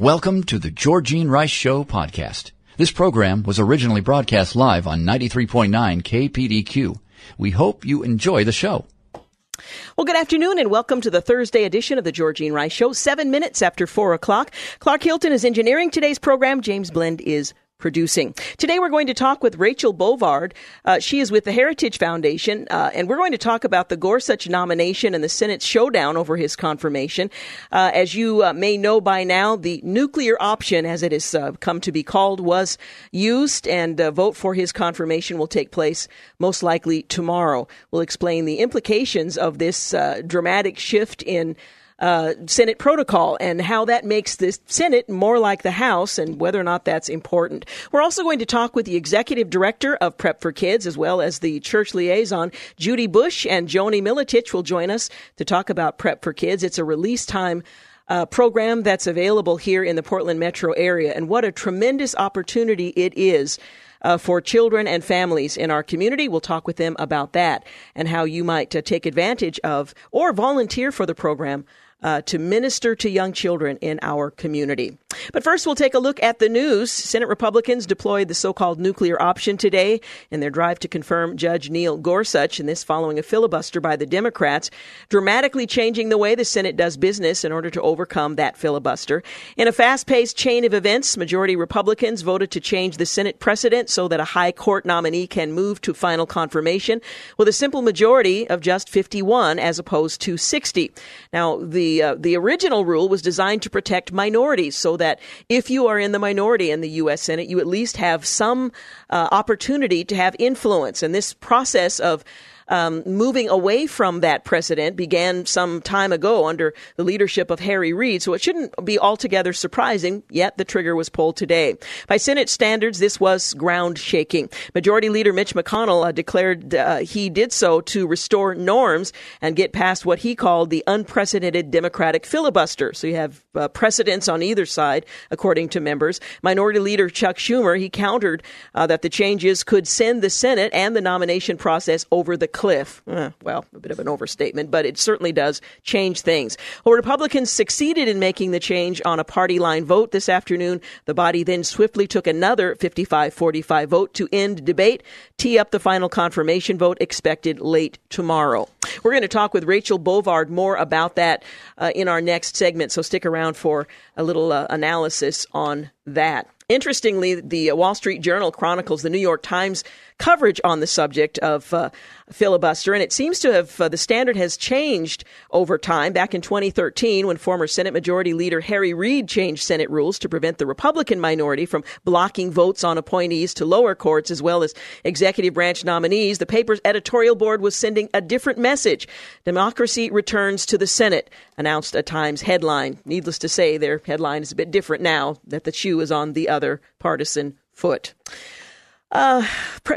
Welcome to the Georgene Rice Show podcast. This program was originally broadcast live on 93.9 KPDQ. We hope you enjoy the show. Well, good afternoon and welcome to the Thursday edition of the Georgene Rice Show, seven minutes after four o'clock. Clark Hilton is engineering today's program. James Blend is producing. Today we're going to talk with Rachel Bovard. Uh, she is with the Heritage Foundation, uh, and we're going to talk about the Gorsuch nomination and the Senate's showdown over his confirmation. Uh, as you uh, may know by now, the nuclear option, as it has uh, come to be called, was used, and a vote for his confirmation will take place most likely tomorrow. We'll explain the implications of this uh, dramatic shift in uh, Senate protocol and how that makes the Senate more like the House and whether or not that's important. We're also going to talk with the executive director of Prep for Kids as well as the church liaison. Judy Busch and Joanie Militich will join us to talk about Prep for Kids. It's a release time uh, program that's available here in the Portland metro area. And what a tremendous opportunity it is. Uh, for children and families in our community. We'll talk with them about that and how you might uh, take advantage of or volunteer for the program uh, to minister to young children in our community. But first, we'll take a look at the news. Senate Republicans deployed the so called nuclear option today in their drive to confirm Judge Neil Gorsuch, and this following a filibuster by the Democrats, dramatically changing the way the Senate does business in order to overcome that filibuster. In a fast paced chain of events, majority Republicans voted to change the Senate precedent so that a high court nominee can move to final confirmation with a simple majority of just 51 as opposed to 60. Now, the uh, the original rule was designed to protect minorities, so that if you are in the minority in the U.S. Senate, you at least have some uh, opportunity to have influence. And this process of um, moving away from that precedent began some time ago under the leadership of Harry Reid, so it shouldn't be altogether surprising, yet the trigger was pulled today. By Senate standards, this was ground shaking. Majority Leader Mitch McConnell uh, declared uh, he did so to restore norms and get past what he called the unprecedented Democratic filibuster. So you have uh, precedents on either side, according to members. Minority Leader Chuck Schumer, he countered uh, that the changes could send the Senate and the nomination process over the cliff. Uh, well, a bit of an overstatement, but it certainly does change things. Well, Republicans succeeded in making the change on a party line vote this afternoon. The body then swiftly took another 55 45 vote to end debate, tee up the final confirmation vote expected late tomorrow. We're going to talk with Rachel Bovard more about that uh, in our next segment, so stick around for a little uh, analysis on that. Interestingly, the Wall Street Journal chronicles the New York Times coverage on the subject of uh, filibuster, and it seems to have uh, the standard has changed over time. Back in 2013, when former Senate Majority Leader Harry Reid changed Senate rules to prevent the Republican minority from blocking votes on appointees to lower courts as well as executive branch nominees, the paper's editorial board was sending a different message. Democracy returns to the Senate, announced a Times headline. Needless to say, their headline is a bit different now that the shoe is on the other partisan foot. Uh,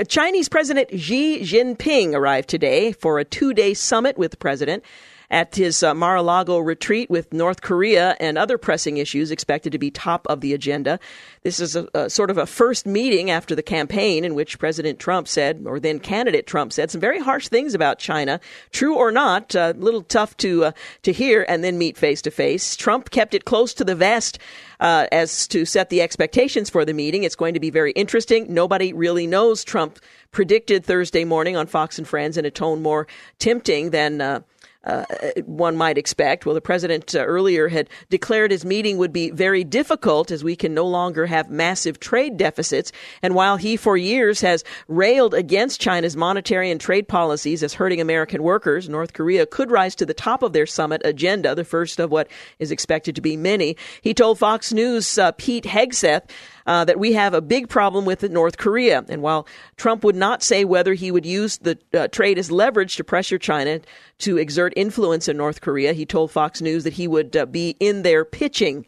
Chinese President Xi Jinping arrived today for a two day summit with the president at his uh, Mar-a-Lago retreat with North Korea and other pressing issues expected to be top of the agenda. This is a, a, sort of a first meeting after the campaign in which President Trump said, or then candidate Trump said, some very harsh things about China. True or not, a uh, little tough to uh, to hear and then meet face to face. Trump kept it close to the vest uh, as to set the expectations for the meeting. It's going to be very interesting. Nobody really knows. Trump predicted Thursday morning on Fox and Friends in a tone more tempting than uh, uh, one might expect. Well, the president uh, earlier had declared his meeting would be very difficult as we can no longer have massive trade deficits. And while he for years has railed against China's monetary and trade policies as hurting American workers, North Korea could rise to the top of their summit agenda, the first of what is expected to be many. He told Fox News' uh, Pete Hegseth uh, that we have a big problem with North Korea. And while Trump would not say whether he would use the uh, trade as leverage to pressure China to exert influence in North Korea, he told Fox News that he would uh, be in there pitching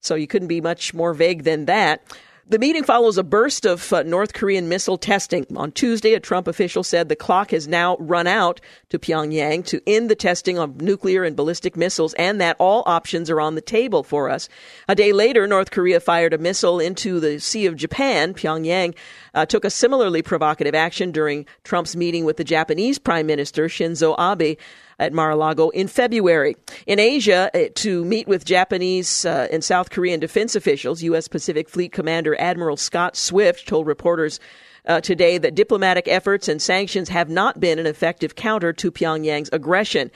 So you couldn't be much more vague than that. The meeting follows a burst of uh, North Korean missile testing. On Tuesday, a Trump official said the clock has now run out to Pyongyang to end the testing of nuclear and ballistic missiles and that all options are on the table for us. A day later, North Korea fired a missile into the Sea of Japan. Pyongyang uh, took a similarly provocative action during Trump's meeting with the Japanese Prime Minister Shinzo Abe at Mar-a-Lago in February. In Asia, uh, to meet with Japanese uh, and South Korean defense officials, U.S. Pacific Fleet Commander Admiral Scott Swift told reporters uh, today that diplomatic efforts and sanctions have not been an effective counter to Pyongyang's aggression.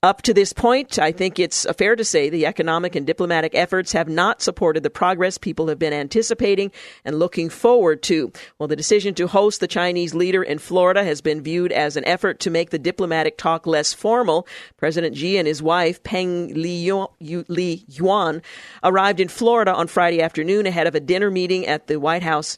Up to this point, I think it's fair to say the economic and diplomatic efforts have not supported the progress people have been anticipating and looking forward to. Well, the decision to host the Chinese leader in Florida has been viewed as an effort to make the diplomatic talk less formal. President Xi and his wife, Peng Li Yuan, arrived in Florida on Friday afternoon ahead of a dinner meeting at the White House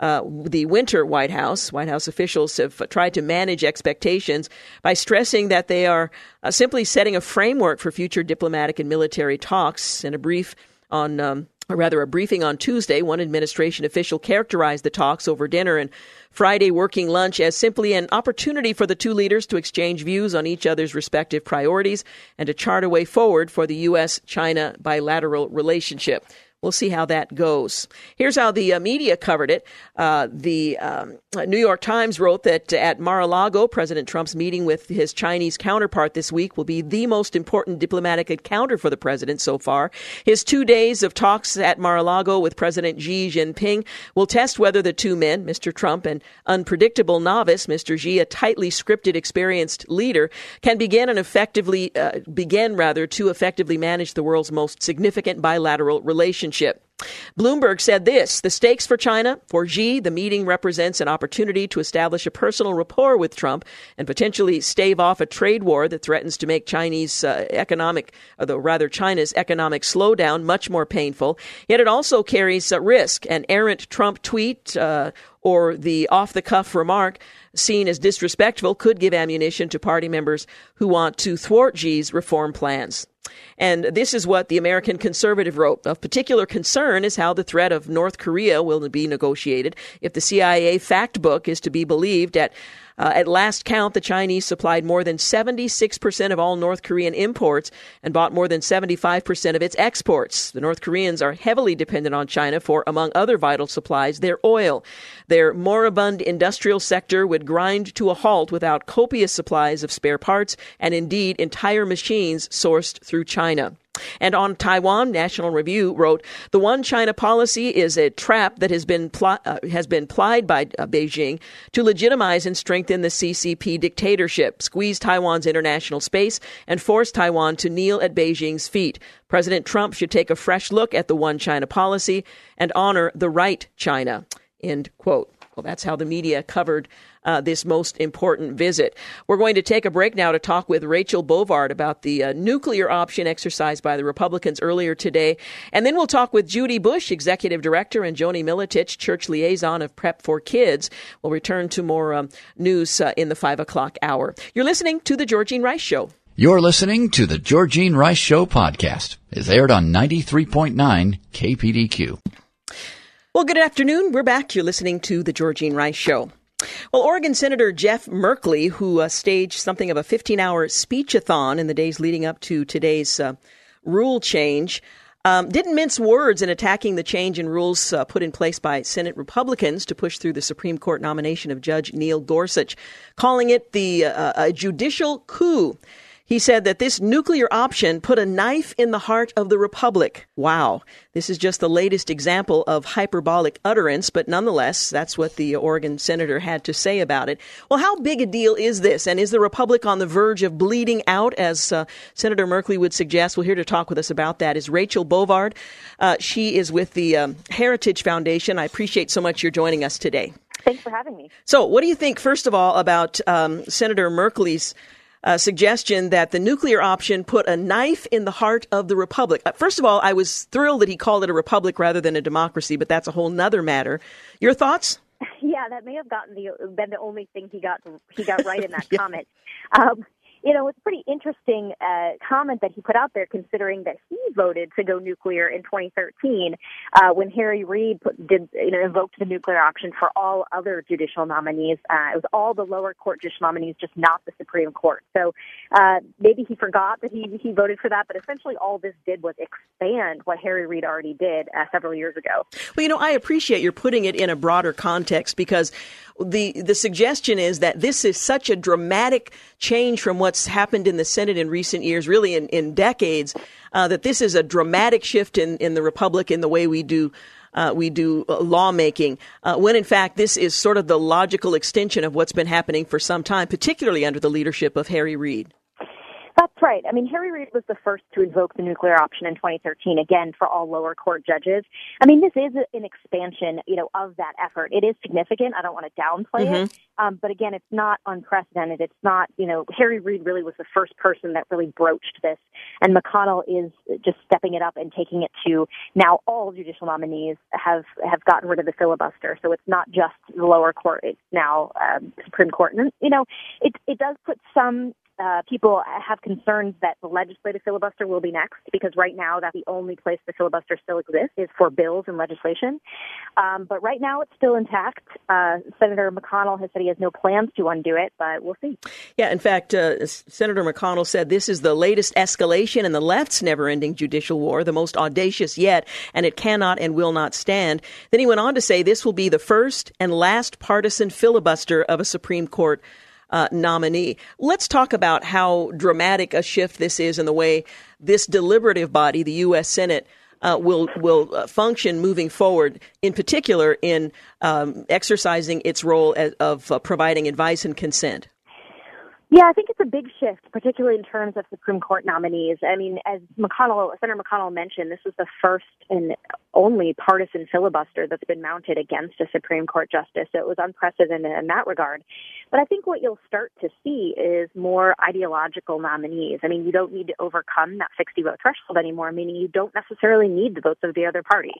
uh, the winter White House. White House officials have tried to manage expectations by stressing that they are uh, simply setting a framework for future diplomatic and military talks. In a brief on um, rather a briefing on Tuesday, one administration official characterized the talks over dinner and Friday working lunch as simply an opportunity for the two leaders to exchange views on each other's respective priorities and to chart a way forward for the U.S. China bilateral relationship. We'll see how that goes. Here's how the uh, media covered it. Uh, the um, New York Times wrote that at Mar a Lago, President Trump's meeting with his Chinese counterpart this week will be the most important diplomatic encounter for the president so far. His two days of talks at Mar a Lago with President Xi Jinping will test whether the two men, Mr. Trump and unpredictable novice, Mr. Xi, a tightly scripted, experienced leader, can begin and effectively uh, begin rather to effectively manage the world's most significant bilateral relationship relationship. Bloomberg said this The stakes for China, for Xi, the meeting represents an opportunity to establish a personal rapport with Trump and potentially stave off a trade war that threatens to make Chinese uh, economic, or rather China's economic slowdown much more painful. Yet it also carries a risk. An errant Trump tweet uh, or the off the cuff remark seen as disrespectful could give ammunition to party members who want to thwart Xi's reform plans. And this is what the American Conservative wrote. Of particular concern is how the threat of North Korea will be negotiated if the CIA fact book is to be believed at uh, at last count, the Chinese supplied more than 76% of all North Korean imports and bought more than 75% of its exports. The North Koreans are heavily dependent on China for, among other vital supplies, their oil. Their moribund industrial sector would grind to a halt without copious supplies of spare parts and indeed entire machines sourced through China. And on Taiwan, National Review wrote, "The one China policy is a trap that has been pl- uh, has been plied by uh, Beijing to legitimize and strengthen the CCP dictatorship, squeeze Taiwan's international space, and force Taiwan to kneel at Beijing's feet. President Trump should take a fresh look at the one China policy and honor the right China." End quote. Well, that's how the media covered uh, this most important visit. We're going to take a break now to talk with Rachel Bovard about the uh, nuclear option exercised by the Republicans earlier today. And then we'll talk with Judy Busch, Executive Director, and Joanie Militich, Church Liaison of Prep for Kids. We'll return to more um, news uh, in the 5 o'clock hour. You're listening to The Georgene Rice Show. You're listening to The Georgene Rice Show podcast. It's aired on 93.9 KPDQ. Well, good afternoon. We're back. You're listening to The Georgene Rice Show. Well, Oregon Senator Jeff Merkley, who uh, staged something of a 15 hour speechathon in the days leading up to today's uh, rule change, um, didn't mince words in attacking the change in rules uh, put in place by Senate Republicans to push through the Supreme Court nomination of Judge Neil Gorsuch, calling it the uh, a judicial coup. He said that this nuclear option put a knife in the heart of the Republic. Wow. This is just the latest example of hyperbolic utterance, but nonetheless, that's what the Oregon senator had to say about it. Well, how big a deal is this? And is the Republic on the verge of bleeding out, as uh, Senator Merkley would suggest? Well, here to talk with us about that is Rachel Bovard. Uh, she is with the um, Heritage Foundation. I appreciate so much you're joining us today. Thanks for having me. So, what do you think, first of all, about um, Senator Merkley's uh, suggestion that the nuclear option put a knife in the heart of the republic. Uh, first of all, I was thrilled that he called it a republic rather than a democracy, but that's a whole nother matter. Your thoughts? Yeah, that may have gotten the been the only thing he got he got right in that yeah. comment. Um, you know, it's a pretty interesting uh, comment that he put out there, considering that he voted to go nuclear in 2013 uh, when Harry Reid did, you know, invoked the nuclear option for all other judicial nominees. Uh, it was all the lower court judicial nominees, just not the Supreme Court. So uh, maybe he forgot that he he voted for that, but essentially all this did was expand what Harry Reid already did uh, several years ago. Well, you know, I appreciate you're putting it in a broader context because the the suggestion is that this is such a dramatic change from what's happened in the Senate in recent years, really in, in decades, uh, that this is a dramatic shift in, in the Republic in the way we do uh, we do uh, lawmaking, uh, when in fact this is sort of the logical extension of what's been happening for some time, particularly under the leadership of Harry Reid. Right. I mean, Harry Reid was the first to invoke the nuclear option in 2013, again, for all lower court judges. I mean, this is an expansion, you know, of that effort. It is significant. I don't want to downplay mm-hmm. it. Um, but again, it's not unprecedented. It's not, you know, Harry Reid really was the first person that really broached this. And McConnell is just stepping it up and taking it to now all judicial nominees have, have gotten rid of the filibuster. So it's not just the lower court. It's now, um, Supreme Court. And, you know, it, it does put some uh, people have concerns that the legislative filibuster will be next because right now that's the only place the filibuster still exists is for bills and legislation. Um, but right now it's still intact. Uh, Senator McConnell has said he has no plans to undo it, but we'll see. Yeah, in fact, uh, Senator McConnell said this is the latest escalation in the left's never-ending judicial war, the most audacious yet, and it cannot and will not stand. Then he went on to say this will be the first and last partisan filibuster of a Supreme Court uh, nominee. Let's talk about how dramatic a shift this is in the way this deliberative body, the U.S. Senate, uh, will will uh, function moving forward. In particular, in um, exercising its role as, of uh, providing advice and consent. Yeah, I think it's a big shift, particularly in terms of Supreme Court nominees. I mean, as McConnell, Senator McConnell mentioned, this was the first and only partisan filibuster that's been mounted against a Supreme Court justice. So it was unprecedented in that regard. But I think what you'll start to see is more ideological nominees. I mean, you don't need to overcome that 60 vote threshold anymore, meaning you don't necessarily need the votes of the other party.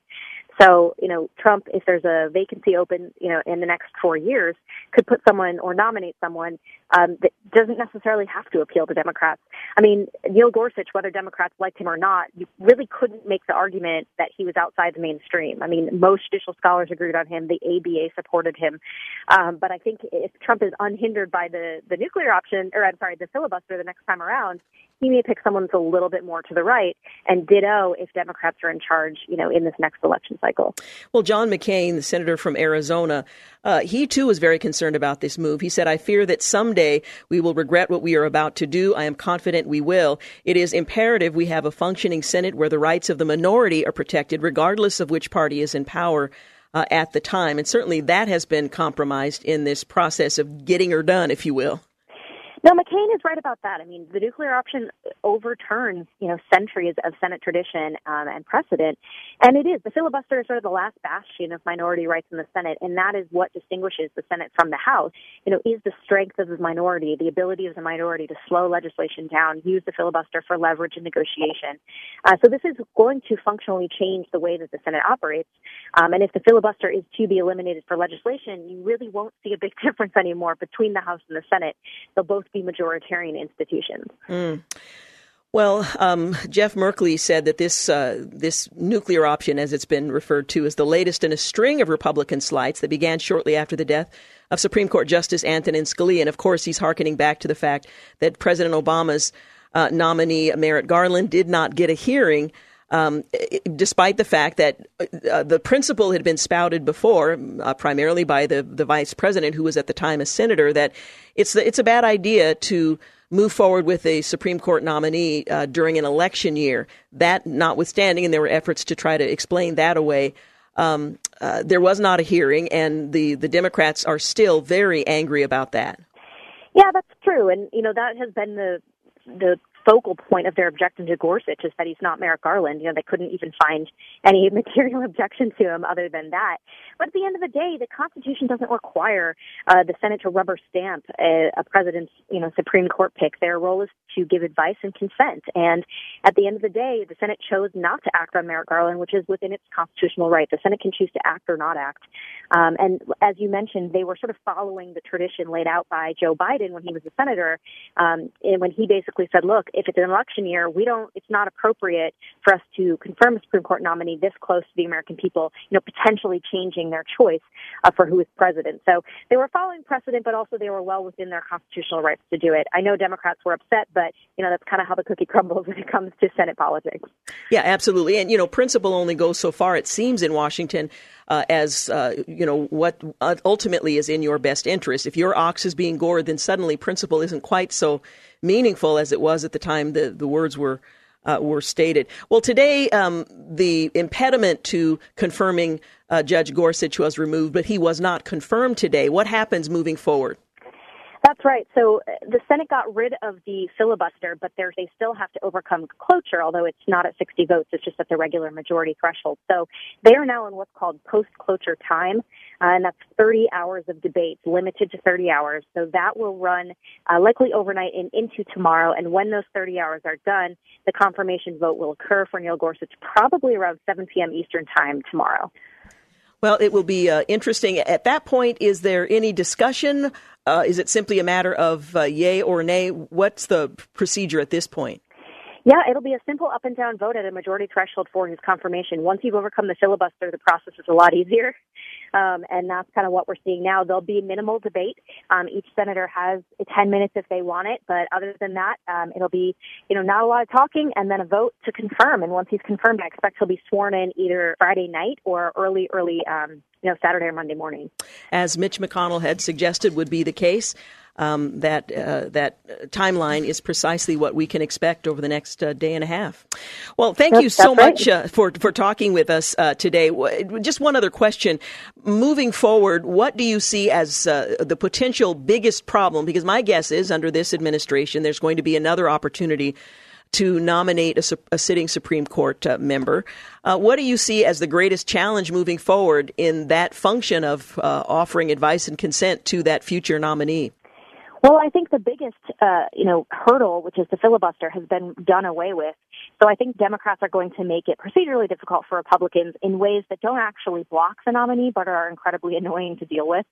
So, you know, Trump, if there's a vacancy open, you know, in the next four years, could put someone or nominate someone um, that doesn't necessarily have to appeal to Democrats. I mean, Neil Gorsuch, whether Democrats liked him or not, you really couldn't make the argument that he was outside the mainstream. I mean, most judicial scholars agreed on him. The ABA supported him. Um, but I think if Trump is unhindered by the, the nuclear option, or I'm sorry, the filibuster the next time around, he may pick someone that's a little bit more to the right, and ditto if Democrats are in charge, you know, in this next election cycle. Well, John McCain, the senator from Arizona, uh, he too was very concerned about this move. He said, "I fear that someday we will regret what we are about to do. I am confident we will. It is imperative we have a functioning Senate where the rights of the minority are protected, regardless of which party is in power." Uh, at the time. And certainly that has been compromised in this process of getting her done, if you will. No, McCain is right about that. I mean, the nuclear option overturns, you know, centuries of Senate tradition um, and precedent, and it is the filibuster is sort of the last bastion of minority rights in the Senate, and that is what distinguishes the Senate from the House. You know, is the strength of the minority, the ability of the minority to slow legislation down, use the filibuster for leverage and negotiation. Uh, so this is going to functionally change the way that the Senate operates. Um, and if the filibuster is to be eliminated for legislation, you really won't see a big difference anymore between the House and the Senate. They'll both be majoritarian institutions. Mm. Well, um, Jeff Merkley said that this uh, this nuclear option, as it's been referred to, is the latest in a string of Republican slights that began shortly after the death of Supreme Court Justice Antonin Scalia. And of course, he's harkening back to the fact that President Obama's uh, nominee Merrick Garland did not get a hearing. Um, despite the fact that uh, the principle had been spouted before, uh, primarily by the, the vice president, who was at the time a senator, that it's it's a bad idea to move forward with a Supreme Court nominee uh, during an election year. That notwithstanding, and there were efforts to try to explain that away. Um, uh, there was not a hearing, and the, the Democrats are still very angry about that. Yeah, that's true, and you know that has been the the focal point of their objection to Gorsuch is that he's not Merrick Garland. You know, they couldn't even find any material objection to him other than that. But at the end of the day, the Constitution doesn't require uh, the Senate to rubber stamp a, a president's, you know, Supreme Court pick. Their role is to give advice and consent. And at the end of the day, the Senate chose not to act on Merrick Garland, which is within its constitutional right. The Senate can choose to act or not act. Um, and as you mentioned, they were sort of following the tradition laid out by Joe Biden when he was a senator, um, and when he basically said, "Look, if it's an election year, we don't. It's not appropriate for us to confirm a Supreme Court nominee this close to the American people. You know, potentially changing their choice uh, for who is president." So they were following precedent, but also they were well within their constitutional rights to do it. I know Democrats were upset, but you know that's kind of how the cookie crumbles when it comes to Senate politics. Yeah, absolutely. And you know, principle only goes so far. It seems in Washington uh, as uh, you know what ultimately is in your best interest. If your ox is being gored, then suddenly principle isn't quite so meaningful as it was at the time the the words were. Uh, were stated. Well, today um, the impediment to confirming uh, Judge Gorsuch was removed, but he was not confirmed today. What happens moving forward? That's right. So uh, the Senate got rid of the filibuster, but they still have to overcome cloture, although it's not at 60 votes. It's just at the regular majority threshold. So they are now in what's called post-cloture time, uh, and that's 30 hours of debate, limited to 30 hours. So that will run uh, likely overnight and into tomorrow. And when those 30 hours are done, the confirmation vote will occur for Neil Gorsuch probably around 7 p.m. Eastern time tomorrow. Well, it will be uh, interesting. At that point, is there any discussion? Uh, is it simply a matter of uh, yay or nay? What's the procedure at this point? Yeah, it'll be a simple up and down vote at a majority threshold for his confirmation. Once you've overcome the filibuster, the process is a lot easier. Um, and that's kind of what we're seeing now. There'll be minimal debate. Um, each senator has 10 minutes if they want it, but other than that, um, it'll be, you know, not a lot of talking and then a vote to confirm. And once he's confirmed, I expect he'll be sworn in either Friday night or early, early, um, you know, Saturday or Monday morning. As Mitch McConnell had suggested would be the case, um, that uh, that timeline is precisely what we can expect over the next uh, day and a half. Well, thank that's, you so right. much uh, for for talking with us uh, today. Just one other question: moving forward, what do you see as uh, the potential biggest problem? Because my guess is, under this administration, there's going to be another opportunity to nominate a, a, sitting Supreme Court uh, member. Uh, what do you see as the greatest challenge moving forward in that function of uh, offering advice and consent to that future nominee? Well, I think the biggest, uh, you know, hurdle, which is the filibuster, has been done away with. So I think Democrats are going to make it procedurally difficult for Republicans in ways that don't actually block the nominee, but are incredibly annoying to deal with.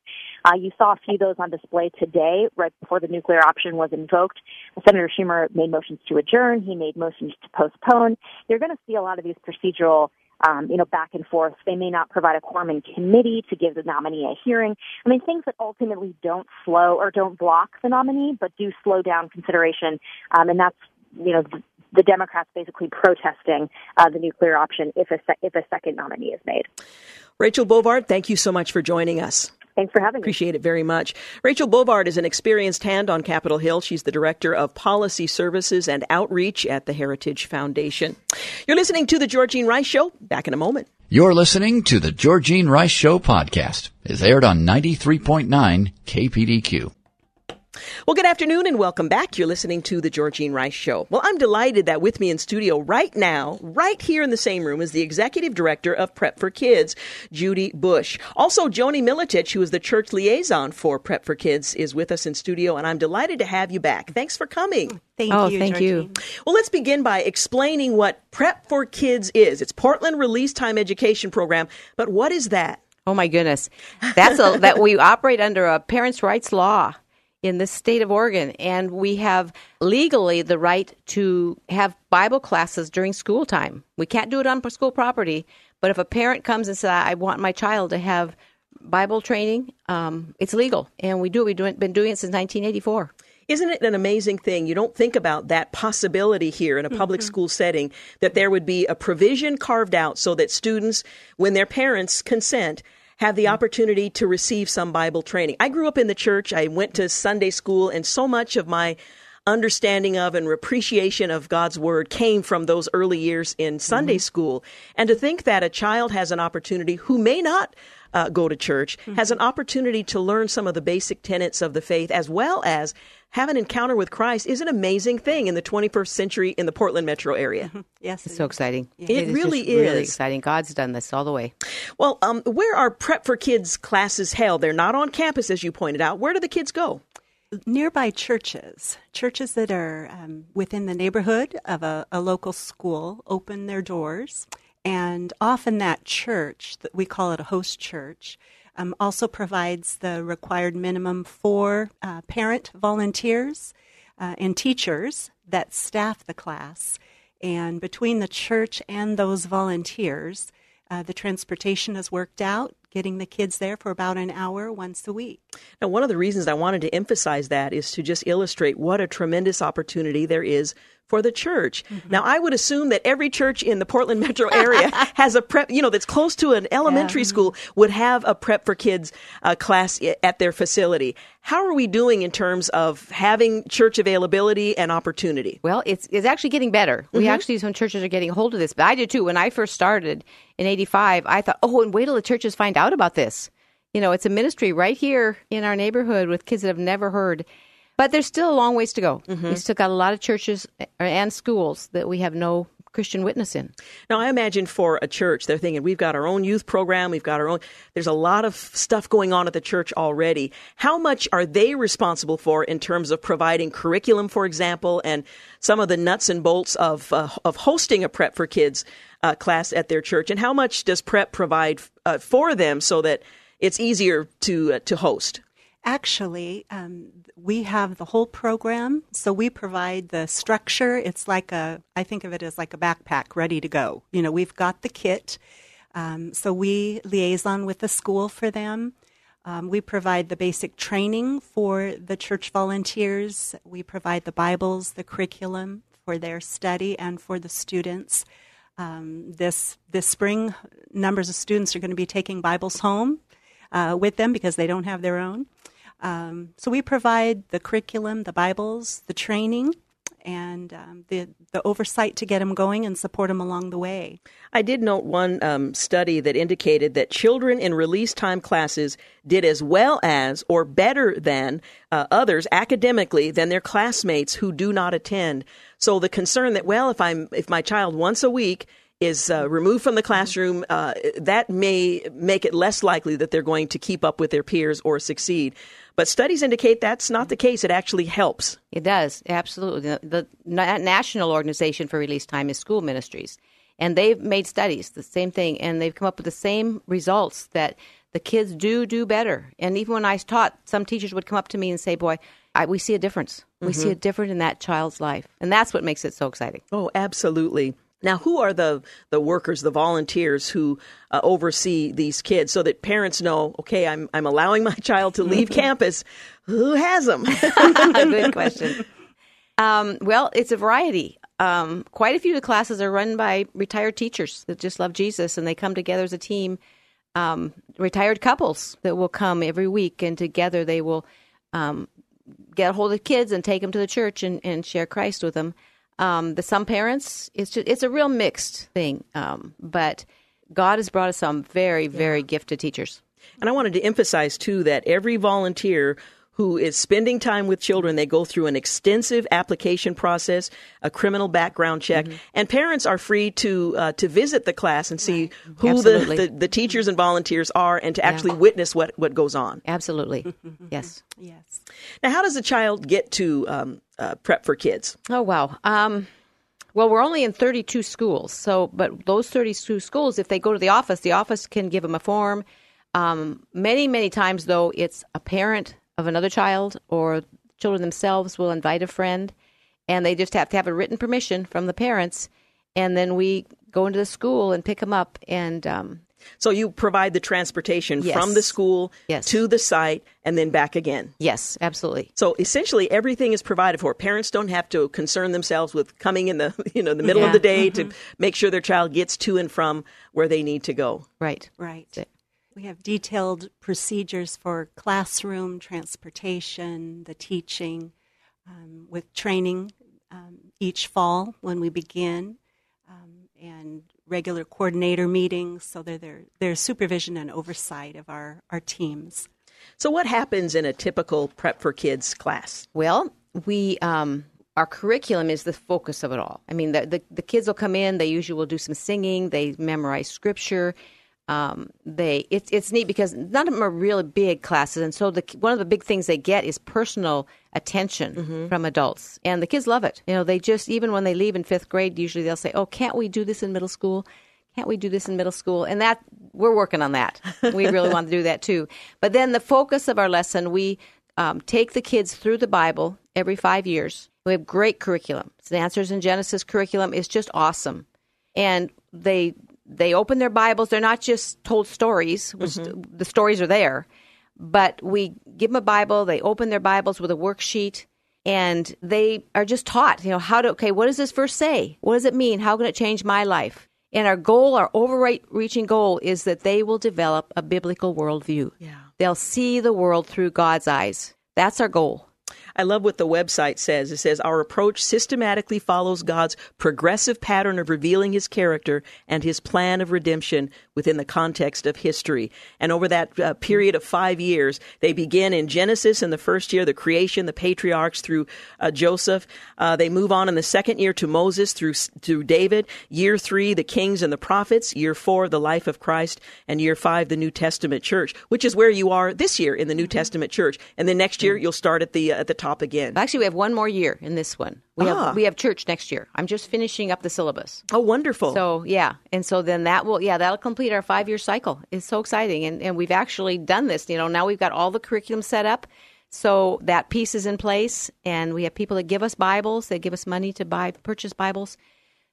Uh, you saw a few of those on display today, right before the nuclear option was invoked. Senator Schumer made motions to adjourn. He made motions to postpone. You're going to see a lot of these procedural um, you know, back and forth. They may not provide a quorum in committee to give the nominee a hearing. I mean, things that ultimately don't slow or don't block the nominee, but do slow down consideration. Um, and that's, you know, the, the Democrats basically protesting uh, the nuclear option if a, se- if a second nominee is made. Rachel Bovard, thank you so much for joining us. Thanks for having me. Appreciate it very much. Rachel Bovard is an experienced hand on Capitol Hill. She's the Director of Policy Services and Outreach at the Heritage Foundation. You're listening to The Georgene Rice Show. Back in a moment. You're listening to The Georgene Rice Show podcast. It's aired on 93.9 KPDQ. Well, good afternoon and welcome back. You're listening to the Georgene Rice Show. Well, I'm delighted that with me in studio right now, right here in the same room, is the executive director of Prep for Kids, Judy Busch. Also, Joanie Militich, who is the church liaison for Prep for Kids, is with us in studio, and I'm delighted to have you back. Thanks for coming. Thank oh, you. thank Georgene. you. Well, let's begin by explaining what Prep for Kids is. It's Portland Release Time Education Program, but what is that? Oh my goodness, that's a that we operate under a parents' rights law in the state of Oregon, and we have legally the right to have Bible classes during school time. We can't do it on school property, but if a parent comes and says, "I want my child to have Bible training," um, it's legal, and we do. We've been doing it since 1984. Isn't it an amazing thing? You don't think about that possibility here in a public mm-hmm. school setting that there would be a provision carved out so that students, when their parents consent, have the opportunity to receive some Bible training. I grew up in the church. I went to Sunday school, and so much of my understanding of and appreciation of God's word came from those early years in Sunday mm-hmm. school. And to think that a child has an opportunity who may not uh, go to church mm-hmm. has an opportunity to learn some of the basic tenets of the faith as well as have an encounter with Christ is an amazing thing in the 21st century in the Portland metro area. Mm-hmm. Yes, it's so exciting. Yeah. It, it really is, is really exciting. God's done this all the way. Well, um, where are Prep for Kids classes held? They're not on campus, as you pointed out. Where do the kids go? Nearby churches, churches that are um, within the neighborhood of a, a local school, open their doors. And often that church, that we call it a host church, um, also provides the required minimum for uh, parent volunteers uh, and teachers that staff the class. And between the church and those volunteers, uh, the transportation is worked out, getting the kids there for about an hour once a week. Now, one of the reasons I wanted to emphasize that is to just illustrate what a tremendous opportunity there is for the church. Mm-hmm. Now, I would assume that every church in the Portland metro area has a prep, you know, that's close to an elementary yeah. school would have a prep for kids uh, class at their facility. How are we doing in terms of having church availability and opportunity? Well, it's it's actually getting better. Mm-hmm. We actually some churches are getting hold of this, but I did too. When I first started in '85, I thought, oh, and wait till the churches find out about this. You know, it's a ministry right here in our neighborhood with kids that have never heard. But there's still a long ways to go. Mm-hmm. We still got a lot of churches uh, and schools that we have no Christian witness in. Now, I imagine for a church, they're thinking, we've got our own youth program, we've got our own, there's a lot of stuff going on at the church already. How much are they responsible for in terms of providing curriculum, for example, and some of the nuts and bolts of, uh, of hosting a prep for kids uh, class at their church? And how much does prep provide uh, for them so that it's easier to, uh, to host? Actually, um, we have the whole program. So we provide the structure. It's like a, I think of it as like a backpack ready to go. You know, we've got the kit. Um, so we liaison with the school for them. Um, we provide the basic training for the church volunteers. We provide the Bibles, the curriculum for their study and for the students. Um, this this spring, numbers of students are going to be taking Bibles home uh, with them because they don't have their own. Um, so we provide the curriculum, the Bibles, the training, and um, the the oversight to get them going and support them along the way. I did note one um, study that indicated that children in release time classes did as well as or better than uh, others academically than their classmates who do not attend. So the concern that well, if I'm if my child once a week is uh, removed from the classroom, uh, that may make it less likely that they're going to keep up with their peers or succeed. But studies indicate that's not the case. It actually helps. It does, absolutely. The, the national organization for release time is School Ministries. And they've made studies, the same thing, and they've come up with the same results that the kids do do better. And even when I taught, some teachers would come up to me and say, Boy, I, we see a difference. We mm-hmm. see a difference in that child's life. And that's what makes it so exciting. Oh, absolutely. Now, who are the, the workers, the volunteers who uh, oversee these kids so that parents know, okay, I'm, I'm allowing my child to leave campus? Who has them? Good question. Um, well, it's a variety. Um, quite a few of the classes are run by retired teachers that just love Jesus and they come together as a team. Um, retired couples that will come every week and together they will um, get a hold of kids and take them to the church and, and share Christ with them. Um, the some parents, it's just it's a real mixed thing. Um, but God has brought us some very very yeah. gifted teachers. And I wanted to emphasize too that every volunteer who is spending time with children, they go through an extensive application process, a criminal background check, mm-hmm. and parents are free to uh, to visit the class and see right. who the, the, the, teachers and volunteers are, and to yeah. actually witness what what goes on. Absolutely, yes, yes. Now, how does a child get to um, uh, prep for kids? Oh wow. Um, well, we're only in 32 schools, so but those 32 schools, if they go to the office, the office can give them a form. Um, many, many times, though, it's a parent of another child or children themselves will invite a friend and they just have to have a written permission from the parents and then we go into the school and pick them up and um, so you provide the transportation yes. from the school yes. to the site and then back again. Yes, absolutely. So essentially everything is provided for. Parents don't have to concern themselves with coming in the you know the middle yeah. of the day mm-hmm. to make sure their child gets to and from where they need to go. Right. Right. We have detailed procedures for classroom transportation, the teaching, um, with training um, each fall when we begin, um, and regular coordinator meetings. So they're, there's supervision and oversight of our, our teams. So, what happens in a typical Prep for Kids class? Well, we um, our curriculum is the focus of it all. I mean, the, the, the kids will come in. They usually will do some singing. They memorize scripture. Um, they it's it's neat because none of them are really big classes, and so the one of the big things they get is personal attention Mm-hmm. from adults, and the kids love it. You know, they just even when they leave in fifth grade, usually they'll say, "Oh, can't we do this in middle school? Can't we do this in middle school?" And that we're working on that. We really want to do that too. But then the focus of our lesson, we um, take the kids through the Bible every five years. We have great curriculum. So the Answers in Genesis curriculum is just awesome, and they they open their Bibles. They're not just told stories, which mm-hmm. the stories are there, but we give them a Bible. They open their Bibles with a worksheet, and they are just taught, you know, how to. Okay, what does this verse say? What does it mean? How can it change my life? And our goal, our overreaching goal, is that they will develop a biblical worldview. Yeah. They'll see the world through God's eyes. That's our goal. I love what the website says. It says our approach systematically follows God's progressive pattern of revealing his character and his plan of redemption within the context of history. And over that uh, period of five years, they begin in Genesis in the first year, the creation, the patriarchs through uh, Joseph. Uh, they move on in the second year to Moses through through David. Year three, the kings and the prophets. Year four, the life of Christ, and year five, the New Testament church, which is where you are this year in the New Testament church. And then next year, you'll start at the uh, at the top again. Actually, we have one more year in this one. We Ah. have we have church next year. I'm just finishing up the syllabus. Oh, wonderful! So yeah, and so then that will yeah that'll complete our five year cycle. It's so exciting, and and we've actually done this. You know, now we've got all the curriculum set up, so that piece is in place, and we have people that give us Bibles. They give us money to buy purchase Bibles.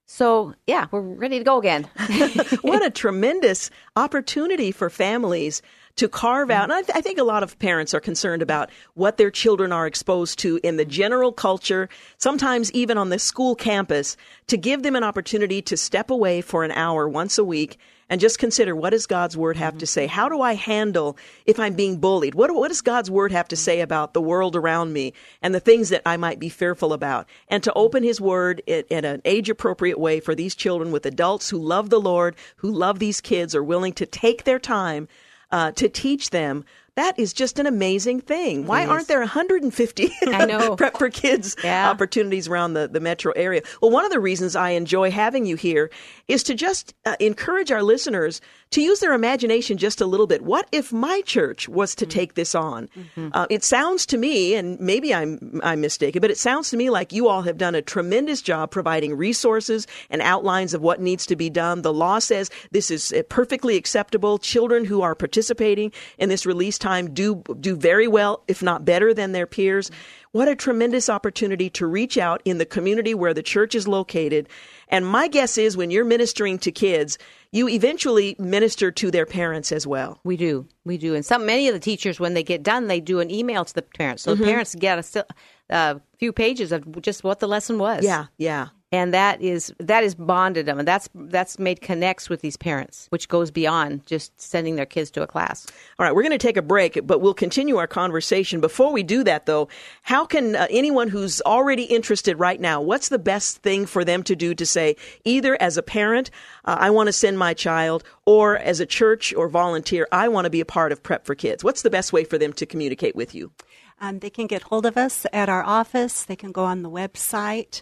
So yeah, we're ready to go again. what a tremendous opportunity for families to carve out. And I, th- I think a lot of parents are concerned about what their children are exposed to in the general culture, sometimes even on the school campus, to give them an opportunity to step away for an hour once a week and just consider what does God's word have to mm-hmm. say? How do I handle if I'm being bullied? What, what does God's word have to say about the world around me and the things that I might be fearful about? And to open his word in, in an age appropriate way for these children with adults who love the Lord, who love these kids, are willing to take their time uh, to teach them. That is just an amazing thing. Why aren't there 150 I know. prep for kids Yeah. opportunities around the, the metro area? Well, one of the reasons I enjoy having you here is to just uh, encourage our listeners to use their imagination just a little bit. What if my church was Mm-hmm. to take this on? Uh, it sounds to me, and maybe I'm I'm mistaken, but it sounds to me like you all have done a tremendous job providing resources and outlines of what needs to be done. The law says this is uh, perfectly acceptable. Children who are participating in this release time do do very well, if not better than their peers. What a tremendous opportunity to reach out in the community where the church is located. And my guess is when you're ministering to kids, you eventually minister to their parents as well. We do, we do, and some many of the teachers, when they get done, they do an email to the parents, so Mm-hmm. the parents get a a few pages of just what the lesson was. Yeah, yeah. And that is that is bonded them, and that's that's made connects with these parents, which goes beyond just sending their kids to a class. All right, we're going to take a break, but we'll continue our conversation. Before we do that, though, how can uh, anyone who's already interested right now, what's the best thing for them to do to say, either as a parent, uh, I want to send my child, or as a church or volunteer, I want to be a part of Prep for Kids? What's the best way for them to communicate with you? Um, they can get hold of us at our office. They can go on the website,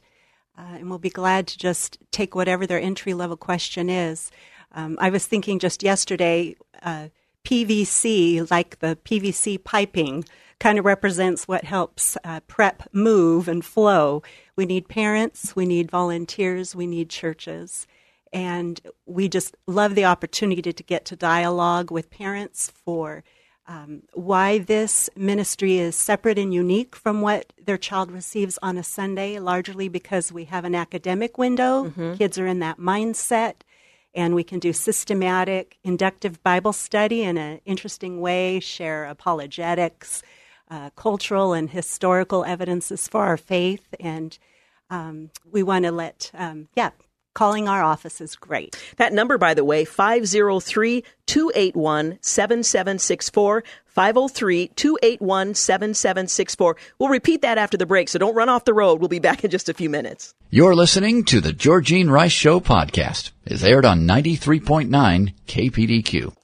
uh, and we'll be glad to just take whatever their entry level question is. Um, I was thinking just yesterday, uh, PVC, like the PVC piping, kind of represents what helps uh, prep move and flow. We need parents, we need volunteers, we need churches. And we just love the opportunity to get to dialogue with parents for um, why this ministry is separate and unique from what their child receives on a Sunday, largely because we have an academic window. Kids are in that mindset, and we can do systematic, inductive Bible study in an interesting way, share apologetics, uh, cultural and historical evidences for our faith, and um, we want to let, um, yeah, calling our office is great. That number, by the way, 503 281 7764. 503 281 7764. We'll repeat that after the break, so don't run off the road. We'll be back in just a few minutes. You're listening to the Georgene Rice Show podcast. It's aired on 93.9 KPDQ.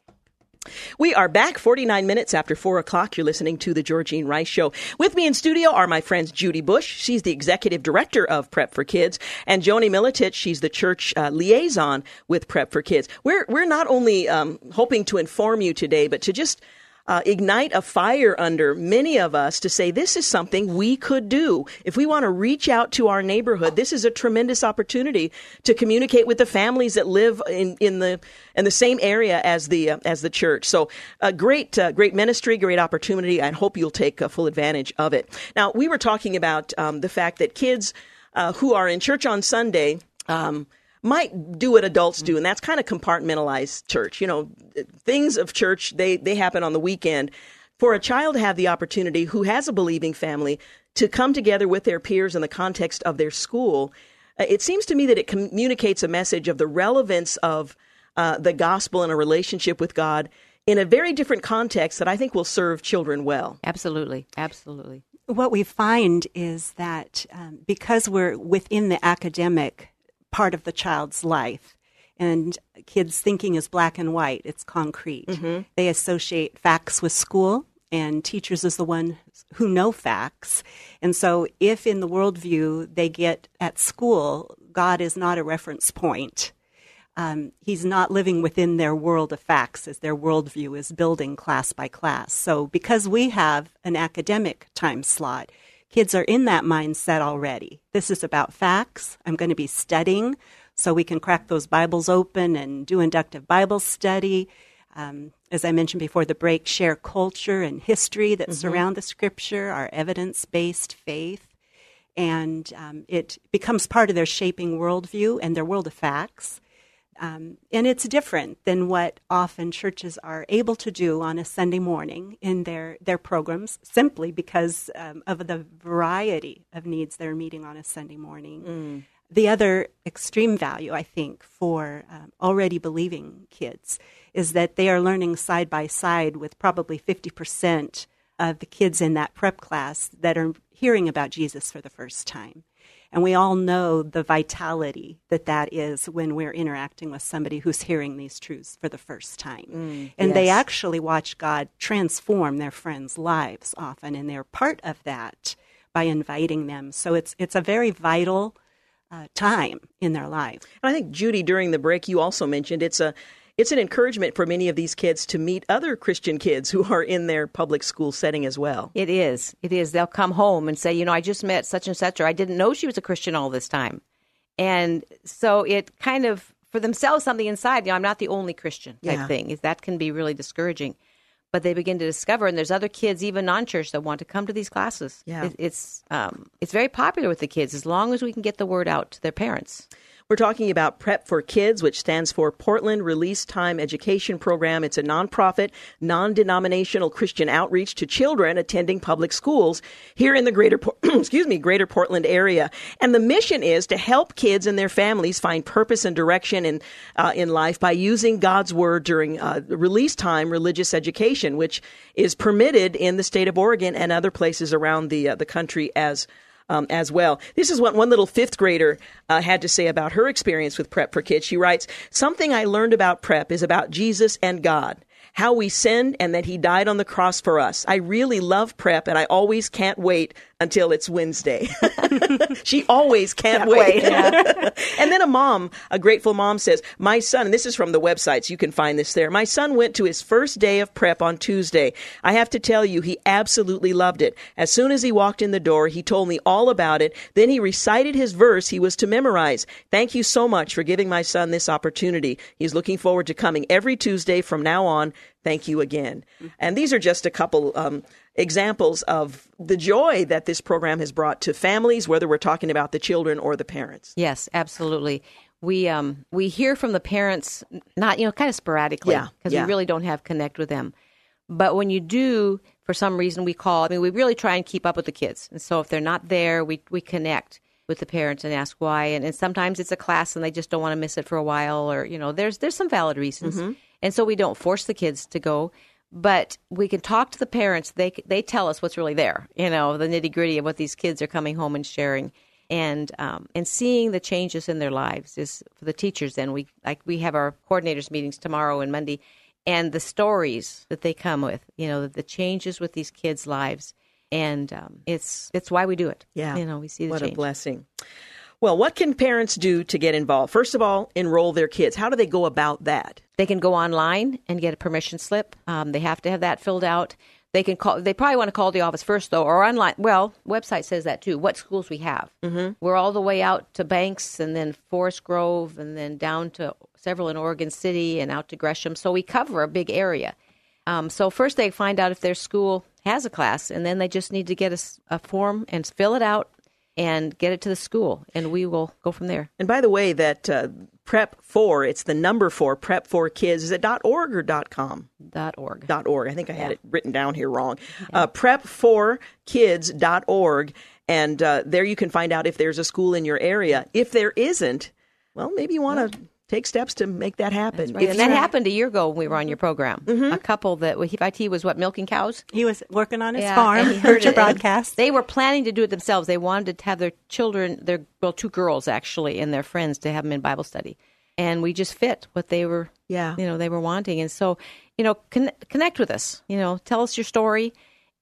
We are back 49 minutes after 4 o'clock. You're listening to The Georgene Rice Show. With me in studio are my friends Judy Busch. She's the executive director of Prep for Kids, and Joanie Militich. She's the church uh, liaison with Prep for Kids. We're, we're not only um, hoping to inform you today, but to just uh, ignite a fire under many of us to say this is something we could do. If we want to reach out to our neighborhood, this is a tremendous opportunity to communicate with the families that live in, in the in the same area as the uh, as the church. So, a great uh, great ministry, great opportunity. I hope you'll take full advantage of it. Now, we were talking about um, the fact that kids uh, who are in church on Sunday. Um, might do what adults do, and that's kind of compartmentalized church. You know, things of church they they happen on the weekend. For a child to have the opportunity who has a believing family to come together with their peers in the context of their school, uh, it seems to me that it communicates a message of the relevance of uh, the gospel and a relationship with God in a very different context that I think will serve children well. Absolutely, absolutely. What we find is that um, because we're within the academic part of the child's life. And kids' thinking is black and white, it's concrete. Mm-hmm. They associate facts with school, and teachers is the one who know facts. And so, if in the worldview they get at school, God is not a reference point. Um, he's not living within their world of facts as their worldview is building class by class. So, because we have an academic time slot, kids are in that mindset already. This is about facts. I'm going to be studying so we can crack those Bibles open and do inductive Bible study. Um, as I mentioned before, the break share culture and history that mm-hmm. surround the scripture, our evidence based faith. And um, it becomes part of their shaping worldview and their world of facts. Um, and it's different than what often churches are able to do on a Sunday morning in their, their programs, simply because um, of the variety of needs they're meeting on a Sunday morning. Mm. The other extreme value, I think, for um, already believing kids is that they are learning side by side with probably 50% of the kids in that prep class that are hearing about Jesus for the first time. And we all know the vitality that that is when we're interacting with somebody who's hearing these truths for the first time. Mm, and yes. they actually watch God transform their friends' lives often, and they're part of that by inviting them. So it's it's a very vital uh, time in their life. And I think Judy, during the break, you also mentioned it's a it's an encouragement for many of these kids to meet other Christian kids who are in their public school setting as well. It is. It is. They'll come home and say, you know, I just met such and such, or I didn't know she was a Christian all this time. And so it kind of, for themselves, something inside, you know, I'm not the only Christian type yeah. thing. Is that can be really discouraging. But they begin to discover, and there's other kids, even non-church, that want to come to these classes. Yeah. It, it's um, it's very popular with the kids as long as we can get the word out to their parents. We're talking about Prep for Kids, which stands for Portland Release Time Education Program. It's a nonprofit, non-denominational Christian outreach to children attending public schools here in the greater, excuse me, greater Portland area. And the mission is to help kids and their families find purpose and direction in, uh, in life by using God's Word during uh, release time religious education, which is permitted in the state of Oregon and other places around the, uh, the country as um, as well. This is what one little fifth grader uh, had to say about her experience with Prep for Kids. She writes, Something I learned about Prep is about Jesus and God how we sinned and that he died on the cross for us. I really love prep and I always can't wait until it's Wednesday. she always can't, can't wait. wait yeah. and then a mom, a grateful mom says, My son, and this is from the websites, you can find this there. My son went to his first day of prep on Tuesday. I have to tell you, he absolutely loved it. As soon as he walked in the door, he told me all about it. Then he recited his verse he was to memorize. Thank you so much for giving my son this opportunity. He's looking forward to coming every Tuesday from now on. Thank you again. And these are just a couple um, examples of the joy that this program has brought to families, whether we're talking about the children or the parents. Yes, absolutely. We um we hear from the parents not you know kind of sporadically because yeah, yeah. we really don't have connect with them. But when you do, for some reason, we call. I mean, we really try and keep up with the kids, and so if they're not there, we we connect with the parents and ask why. And, and sometimes it's a class and they just don't want to miss it for a while, or you know, there's there's some valid reasons, mm-hmm. And so we don't force the kids to go but we can talk to the parents. They they tell us what's really there, you know, the nitty gritty of what these kids are coming home and sharing, and um, and seeing the changes in their lives is for the teachers. And we like we have our coordinators meetings tomorrow and Monday, and the stories that they come with, you know, the changes with these kids' lives. And um, it's it's why we do it. Yeah. You know, we see the what change. a blessing. Well, what can parents do to get involved? First of all, enroll their kids. How do they go about that? They can go online and get a permission slip. Um, they have to have that filled out. They can call. They probably want to call the office first, though, or online. Well, website says that too. What schools we have? Mm-hmm. We're all the way out to Banks, and then Forest Grove, and then down to several in Oregon City, and out to Gresham. So we cover a big area. Um, so first they find out if their school has a class, and then they just need to get a form and fill it out and get it to the school, and we will go from there. And by the way, that uh, Prep 4, it's the number 4, Prep 4 Kids. Is it .org or .com? Dot org. .org. I think I had it written down here wrong. Uh, prep4kids.org. And uh, there you can find out if there's a school in your area. If there isn't, well, maybe you want to take steps to make that happen. Right, If and that you- happened a year ago when we were on your program. A couple that IT was what milking cows. He was working on his Yeah, farm, and he heard heard your broadcast. They were planning to do it themselves. They wanted to have their children, their well, two girls actually, and their friends to have them in Bible study, and we just fit what they were, Yeah. you know, they were wanting. And so, you know, con- connect with us. You know, tell us your story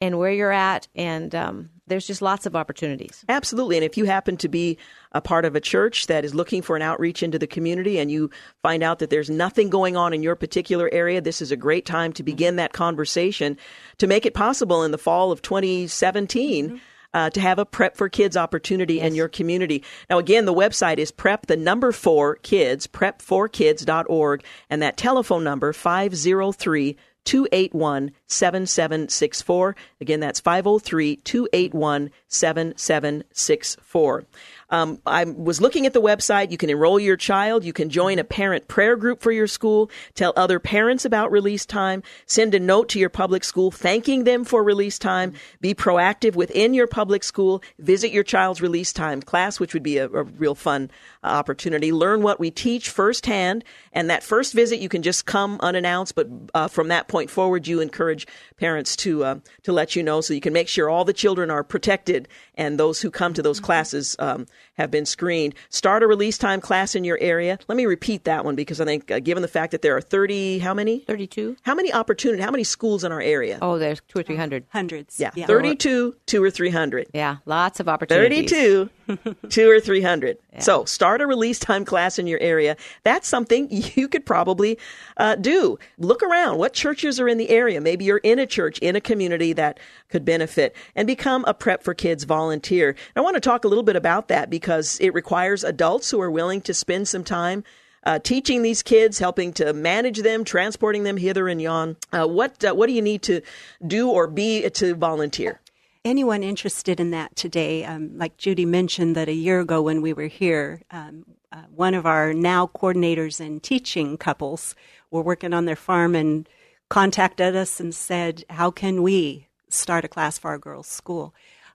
and where you're at, and um, there's just lots of opportunities. Absolutely. And if you happen to be a part of a church that is looking for an outreach into the community and you find out that there's nothing going on in your particular area, this is a great time to begin that conversation to make it possible in the fall of 2017. Uh, to have a prep for kids opportunity in your community. Now, again, the website is prep the number four kids, prep4kids.org, and that telephone number 503 281 7764. Again, that's 503 281 7764. Um, I was looking at the website. You can enroll your child. You can join a parent prayer group for your school. Tell other parents about release time. Send a note to your public school thanking them for release time. Be proactive within your public school. Visit your child's release time class, which would be a, a real fun uh, opportunity. Learn what we teach firsthand. And that first visit, you can just come unannounced, but uh, from that point forward, you encourage parents to uh, to let you know so you can make sure all the children are protected and those who come to those classes um, have been screened. Start a release time class in your area. Let me repeat that one because I think, uh, given the fact that there are 30, how many? 32? How many opportunity? How many schools in our area? Oh, there's two or three hundred. Hundreds. yeah, 32, two or three hundred. Yeah, lots of opportunities. 32, two or 300. So start a release time class in your area. That's something you could probably uh, do. Look around. What churches are in the area? Maybe you're in a church, in a community that could benefit and become a Prep for Kids volunteer. I want to talk a little bit about that because it requires adults who are willing to spend some time uh, teaching these kids, helping to manage them, transporting them hither and yon. Uh, what uh, what do you need to do or be to volunteer? anyone interested in that today, um, like Judy mentioned that a year ago when we were here, um, uh, one of our now coordinators and teaching couples were working on their farm and contacted us and said, How can we start a class for our girls' school?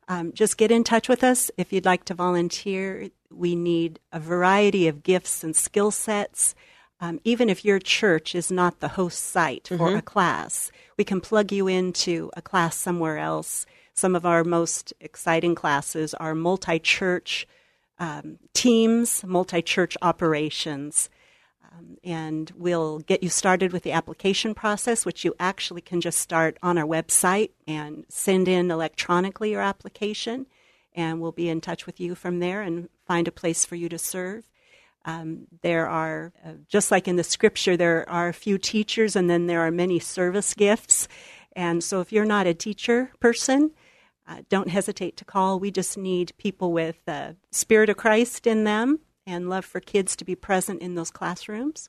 Um, just get in touch with us if you'd like to volunteer. We need a variety of gifts and skill sets. Um, even if your church is not the host site for a class, we can plug you into a class somewhere else. Some of our most exciting classes are multi church um, teams, multi church operations. Um, and we'll get you started with the application process, which you actually can just start on our website and send in electronically your application. And we'll be in touch with you from there and find a place for you to serve. Um, there are, uh, just like in the scripture, there are a few teachers and then there are many service gifts. And so if you're not a teacher person, uh, don't hesitate to call. We just need people with the Spirit of Christ in them and love for kids to be present in those classrooms.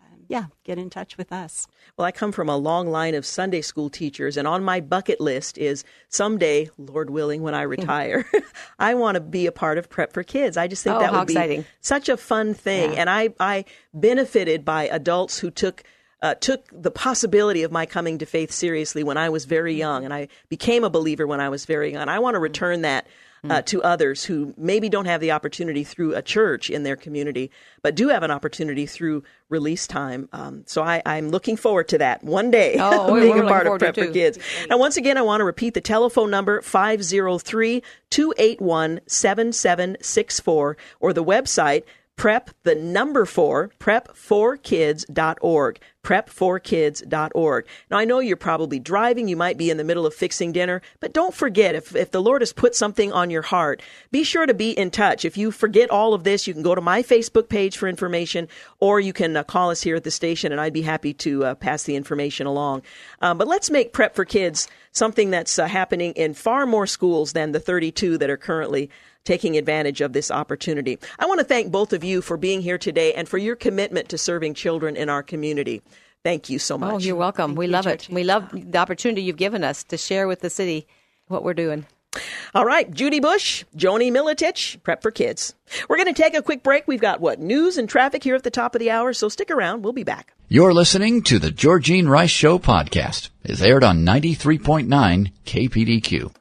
Um, yeah, get in touch with us. Well, I come from a long line of Sunday school teachers, and on my bucket list is someday, Lord willing, when I retire, I want to be a part of Prep for Kids. I just think Oh, that would be such a fun thing, and I I benefited by adults who took. Uh, took the possibility of my coming to faith seriously when I was very young, and I became a believer when I was very young. I want to return that uh, to others who maybe don't have the opportunity through a church in their community, but do have an opportunity through release time. Um, so I, I'm looking forward to that one day, Oh, we're being a part of Prep for. Kids. Now, once again, I want to repeat the telephone number 503 281 7764 or the website prep the number four prep4kids.org prep4kids.org. Now, I know you're probably driving, you might be in the middle of fixing dinner, but don't forget if, if the Lord has put something on your heart, be sure to be in touch. If you forget all of this, you can go to my Facebook page for information, or you can uh, call us here at the station, and I'd be happy to uh, pass the information along. Um, but let's make Prep for Kids something that's uh, happening in far more schools than the 32 that are currently taking advantage of this opportunity. I want to thank both of you for being here today and for your commitment to serving children in our community. Thank you so oh, much. Oh, you're welcome. Thank we you, love Judge. it. We love the opportunity you've given us to share with the city what we're doing. All right, Judy Busch, Joanie Militich, Prep for Kids. We're going to take a quick break. We've got what news and traffic here at the top of the hour, so stick around. We'll be back. You're listening to the Georgene Rice Show podcast. It's aired on 93.9 KPDQ.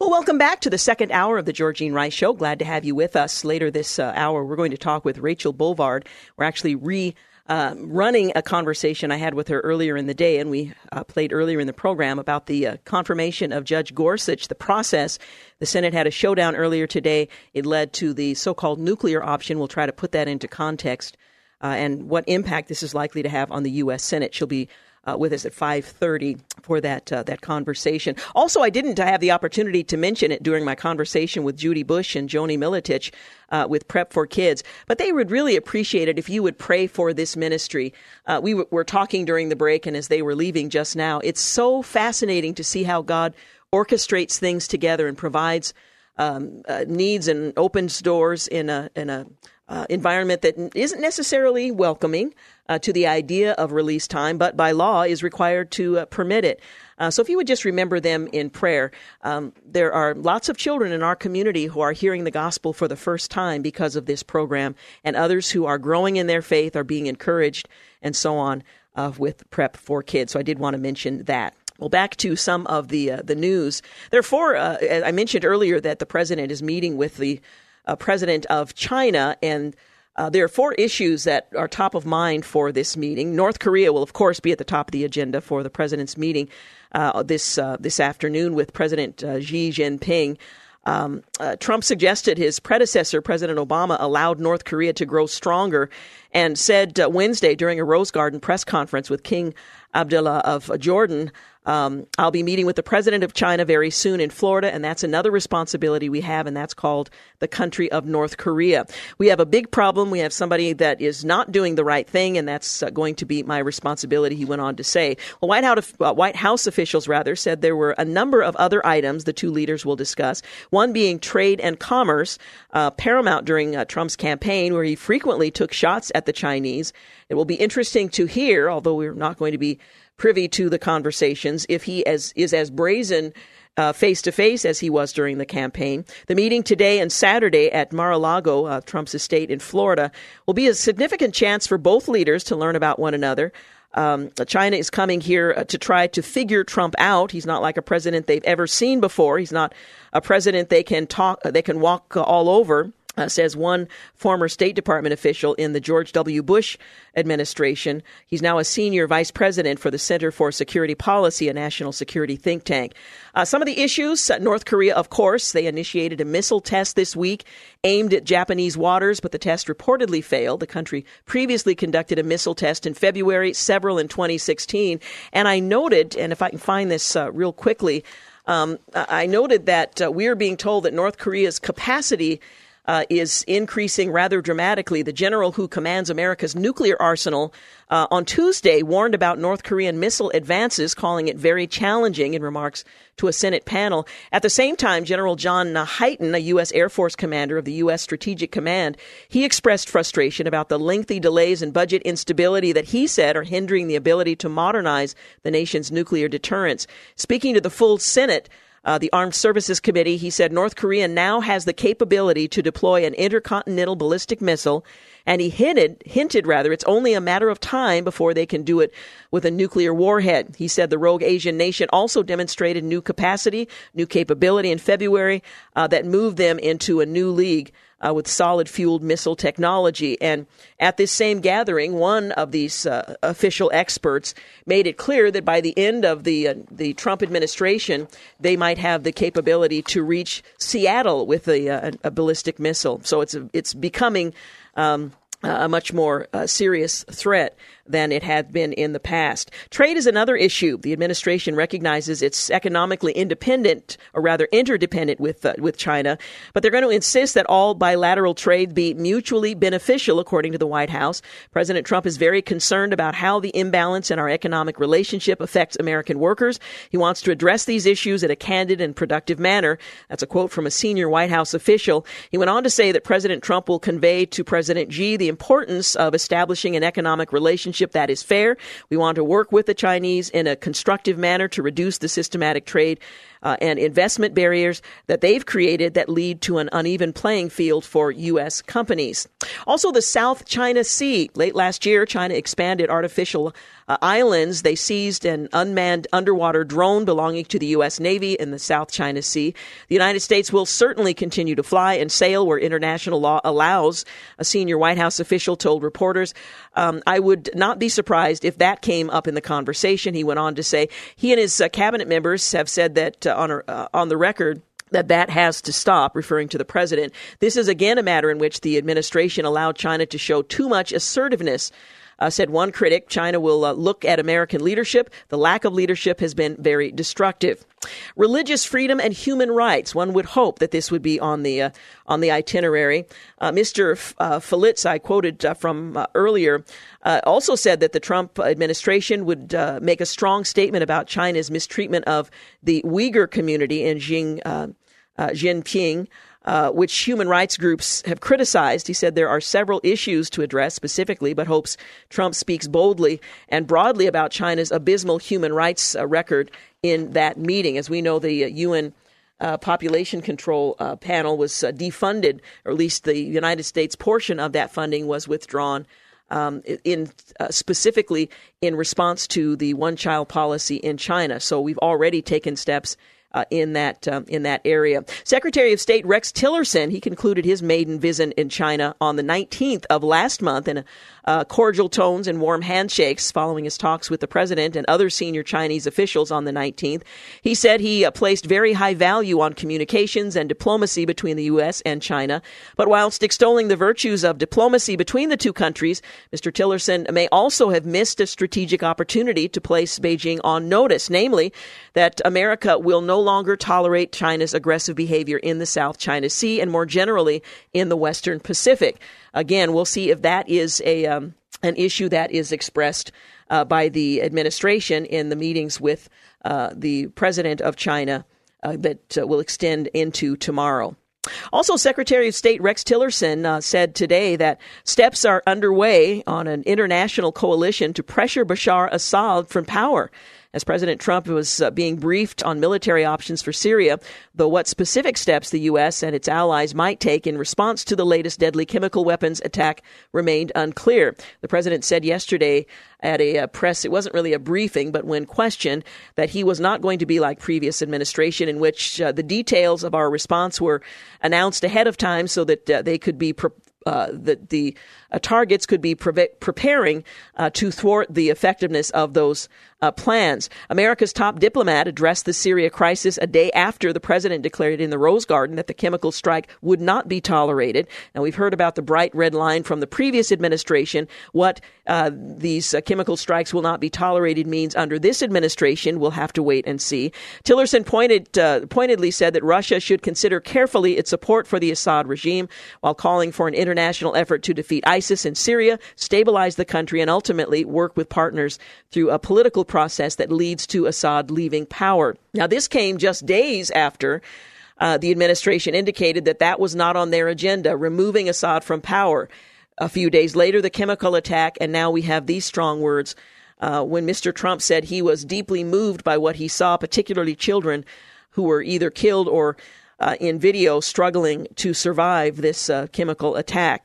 Well, welcome back to the second hour of the Georgene Rice Show. Glad to have you with us. Later this uh, hour, we're going to talk with Rachel Bovard. We're actually re uh, running a conversation I had with her earlier in the day, and we uh, played earlier in the program about the uh, confirmation of Judge Gorsuch, the process. The Senate had a showdown earlier today. It led to the so called nuclear option. We'll try to put that into context uh, and what impact this is likely to have on the U.S. Senate. She'll be uh, with us at 5:30 for that uh, that conversation. Also, I didn't have the opportunity to mention it during my conversation with Judy Busch and Joanie Militich uh, with Prep for Kids, but they would really appreciate it if you would pray for this ministry. Uh, we w- were talking during the break, and as they were leaving just now, it's so fascinating to see how God orchestrates things together and provides um, uh, needs and opens doors in a in a uh, environment that isn't necessarily welcoming uh, to the idea of release time, but by law is required to uh, permit it. Uh, so if you would just remember them in prayer, um, there are lots of children in our community who are hearing the gospel for the first time because of this program, and others who are growing in their faith are being encouraged, and so on uh, with Prep for Kids. So I did want to mention that. Well, back to some of the uh, the news. Therefore, uh, I mentioned earlier that the president is meeting with the uh, president of China, and uh, there are four issues that are top of mind for this meeting. North Korea will, of course, be at the top of the agenda for the president's meeting uh, this uh, this afternoon with President uh, Xi Jinping. Um, uh, Trump suggested his predecessor, President Obama, allowed North Korea to grow stronger and said uh, Wednesday during a Rose Garden press conference with King Abdullah of Jordan, um, I'll be meeting with the president of China very soon in Florida, and that's another responsibility we have, and that's called the country of North Korea. We have a big problem. We have somebody that is not doing the right thing, and that's uh, going to be my responsibility, he went on to say. Well, White House, uh, White House officials, rather, said there were a number of other items the two leaders will discuss, one being trade and commerce, uh, paramount during uh, Trump's campaign, where he frequently took shots at the Chinese. It will be interesting to hear, although we're not going to be privy to the conversations if he as, is as brazen face to face as he was during the campaign. The meeting today and Saturday at Mar-a-Lago, uh, Trump's estate in Florida, will be a significant chance for both leaders to learn about one another. Um, China is coming here uh, to try to figure Trump out. He's not like a president they've ever seen before. He's not a president they can talk, they can walk all over. Uh, says one former State Department official in the George W. Bush administration. He's now a senior vice president for the Center for Security Policy, a national security think tank. Uh, some of the issues uh, North Korea, of course, they initiated a missile test this week aimed at Japanese waters, but the test reportedly failed. The country previously conducted a missile test in February, several in 2016. And I noted, and if I can find this uh, real quickly, um, I noted that uh, we are being told that North Korea's capacity uh, is increasing rather dramatically. The general who commands America's nuclear arsenal uh, on Tuesday warned about North Korean missile advances, calling it very challenging in remarks to a Senate panel. At the same time, General John Hyten, a U.S. Air Force commander of the U.S. Strategic Command, he expressed frustration about the lengthy delays and budget instability that he said are hindering the ability to modernize the nation's nuclear deterrence. Speaking to the full Senate, uh, the Armed Services Committee, he said North Korea now has the capability to deploy an intercontinental ballistic missile, and he hinted, hinted rather, it's only a matter of time before they can do it with a nuclear warhead. He said the rogue Asian nation also demonstrated new capacity, new capability in February uh, that moved them into a new league uh, with solid fueled missile technology. And at this same gathering, one of these uh, official experts made it clear that by the end of the uh, the Trump administration, they might have the capability to reach Seattle with a, a, a ballistic missile. So it's a, it's becoming Um, a much more uh, serious threat than it had been in the past. Trade is another issue. The administration recognizes it's economically independent, or rather interdependent with uh, with China, but they're going to insist that all bilateral trade be mutually beneficial, according to the White House. President Trump is very concerned about how the imbalance in our economic relationship affects American workers. He wants to address these issues in a candid and productive manner. That's a quote from a senior White House official. He went on to say that President Trump will convey to President Xi the importance of establishing an economic relationship relationship that is fair. We want to work with the Chinese in a constructive manner to reduce the systematic trade uh, and investment barriers that they've created that lead to an uneven playing field for U.S. companies. Also, the South China Sea. Late last year, China expanded artificial uh, islands. They seized an unmanned underwater drone belonging to the U.S. Navy in the South China Sea. The United States will certainly continue to fly and sail where international law allows, a senior White House official told reporters. Um, I would not be surprised if that came up in the conversation. He went on to say he and his uh, cabinet members have said that on, uh, on the record that that has to stop, referring to the president. This is again a matter in which the administration allowed China to show too much assertiveness. Uh, said one critic, China will uh, look at American leadership. The lack of leadership has been very destructive. Religious freedom and human rights. One would hope that this would be on the uh, on the itinerary. Uh, Mr. F- uh, Fleitz, I quoted uh, from earlier, also said that the Trump administration would make a strong statement about China's mistreatment of the Uyghur community in Xing, Xinjiang. Uh, which human rights groups have criticized. He said there are several issues to address specifically, but hopes Trump speaks boldly and broadly about China's abysmal human rights uh, record in that meeting. As we know, the uh, UN uh, population control uh, panel was defunded, or at least the United States portion of that funding was withdrawn. Um, in uh, specifically in response to the one-child policy in China, so we've already taken steps uh, in that um, in that area. Secretary of State Rex Tillerson he concluded his maiden visit in China on the 19th of last month in uh, cordial tones and warm handshakes following his talks with the president and other senior Chinese officials on the 19th. He said he uh, placed very high value on communications and diplomacy between the U.S. and China. But whilst extolling the virtues of diplomacy between the two countries, Mr. Tillerson may also have missed a strategic opportunity to place Beijing on notice, namely that America will no longer tolerate China's aggressive behavior in the South China Sea and more generally in the Western Pacific. Again, we'll see if that is a um, an issue that is expressed uh, by the administration in the meetings with uh, the president of China uh, that uh, will extend into tomorrow. Also, Secretary of State Rex Tillerson uh, said today that steps are underway on an international coalition to pressure Bashar Assad from power as President Trump was uh, being briefed on military options for Syria, though what specific steps the U.S. and its allies might take in response to the latest deadly chemical weapons attack remained unclear. The president said yesterday at a uh, press, it wasn't really a briefing, but when questioned, that he was not going to be like previous administration in which uh, the details of our response were announced ahead of time so that uh, they could be pre- uh, that the targets could be pre- preparing uh, to thwart the effectiveness of those uh, plans. America's top diplomat addressed the Syria crisis a day after the president declared in the Rose Garden that the chemical strike would not be tolerated. Now, we've heard about the bright red line from the previous administration. What uh, these uh, chemical strikes will not be tolerated means under this administration, we'll have to wait and see. Tillerson pointed, uh, pointedly said that Russia should consider carefully its support for the Assad regime while calling for an international effort to defeat ISIS in Syria, stabilize the country, and ultimately work with partners through a political process that leads to Assad leaving power. Now, this came just days after uh, the administration indicated that that was not on their agenda, removing Assad from power. A few days later, the chemical attack, and now we have these strong words uh, when Mr. Trump said he was deeply moved by what he saw, particularly children who were either killed or uh, in video struggling to survive this uh, chemical attack.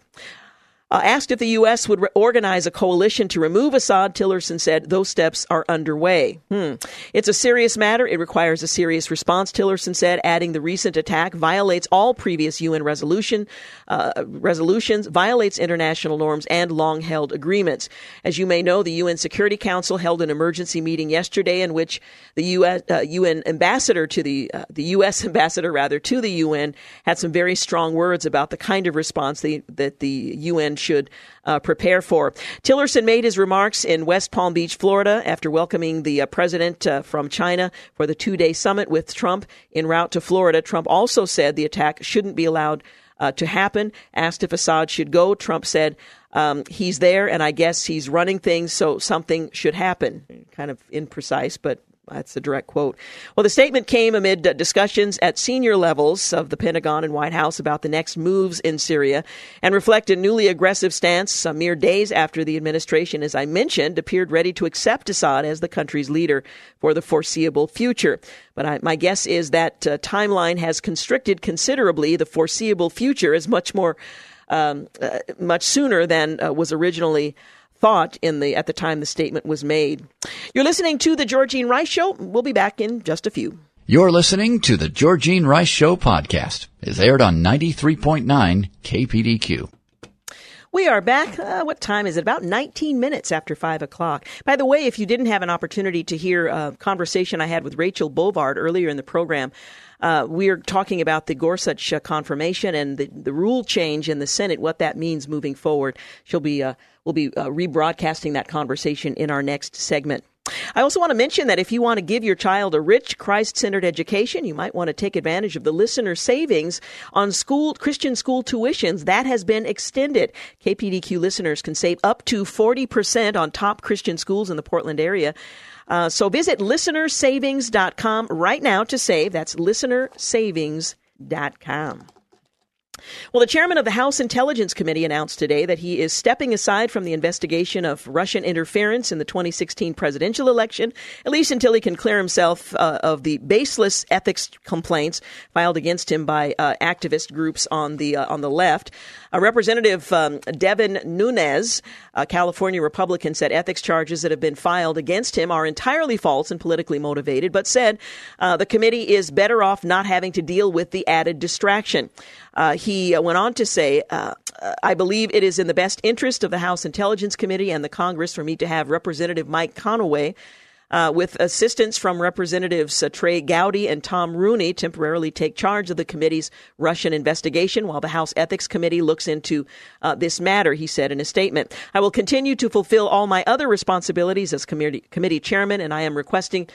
Uh, asked if the U.S. would re- organize a coalition to remove Assad, Tillerson said those steps are underway. Hmm. It's a serious matter. It requires a serious response, Tillerson said, adding the recent attack violates all previous UN resolution uh, resolutions, violates international norms and long-held agreements. As you may know, the UN Security Council held an emergency meeting yesterday in which the US, uh, UN ambassador to the uh, the U.S. ambassador rather to the UN had some very strong words about the kind of response the, that the UN should uh, prepare for. Tillerson made his remarks in West Palm Beach, Florida, after welcoming the uh, president uh, from China for the two day summit with Trump en route to Florida. Trump also said the attack shouldn't be allowed uh, to happen. Asked if Assad should go, Trump said, um, he's there, and I guess he's running things, so something should happen. Kind of imprecise, but that's a direct quote. Well, the statement came amid discussions at senior levels of the Pentagon and White House about the next moves in Syria and reflect a newly aggressive stance some mere days after the administration, as I mentioned, appeared ready to accept Assad as the country's leader for the foreseeable future. But I, my guess is that uh, timeline has constricted considerably. The foreseeable future is much more, um, uh, much sooner than uh, was originally thought in the at the time the statement was made. You're listening to the Georgene Rice Show. We'll be back in just a few. You're listening to the Georgene Rice Show podcast. is aired on 93.9 KPDQ. We are back. Uh, what time is it? About 19 minutes after 5 o'clock. By the way, if you didn't have an opportunity to hear a conversation I had with Rachel Bovard earlier in the program, uh, we're talking about the Gorsuch uh, confirmation and the, the rule change in the Senate, what that means moving forward. She'll be, uh, we'll be uh, rebroadcasting that conversation in our next segment. I also want to mention that if you want to give your child a rich, Christ centered education, you might want to take advantage of the listener savings on school Christian school tuitions. That has been extended. KPDQ listeners can save up to 40% on top Christian schools in the Portland area. Uh, so visit listenersavings.com right now to save. That's listenersavings.com. Well, the chairman of the House Intelligence Committee announced today that he is stepping aside from the investigation of Russian interference in the 2016 presidential election, at least until he can clear himself uh, of the baseless ethics complaints filed against him by uh, activist groups on the uh, on the left. Uh, Representative um, Devin Nunes, a California Republican, said ethics charges that have been filed against him are entirely false and politically motivated, but said uh, the committee is better off not having to deal with the added distraction. Uh, he went on to say, uh, I believe it is in the best interest of the House Intelligence Committee and the Congress for me to have Representative Mike Conaway. Uh, with assistance from Representatives uh, Trey Gowdy and Tom Rooney, temporarily take charge of the committee's Russian investigation while the House Ethics Committee looks into uh, this matter, he said in a statement. I will continue to fulfill all my other responsibilities as committee, committee chairman, and I am requesting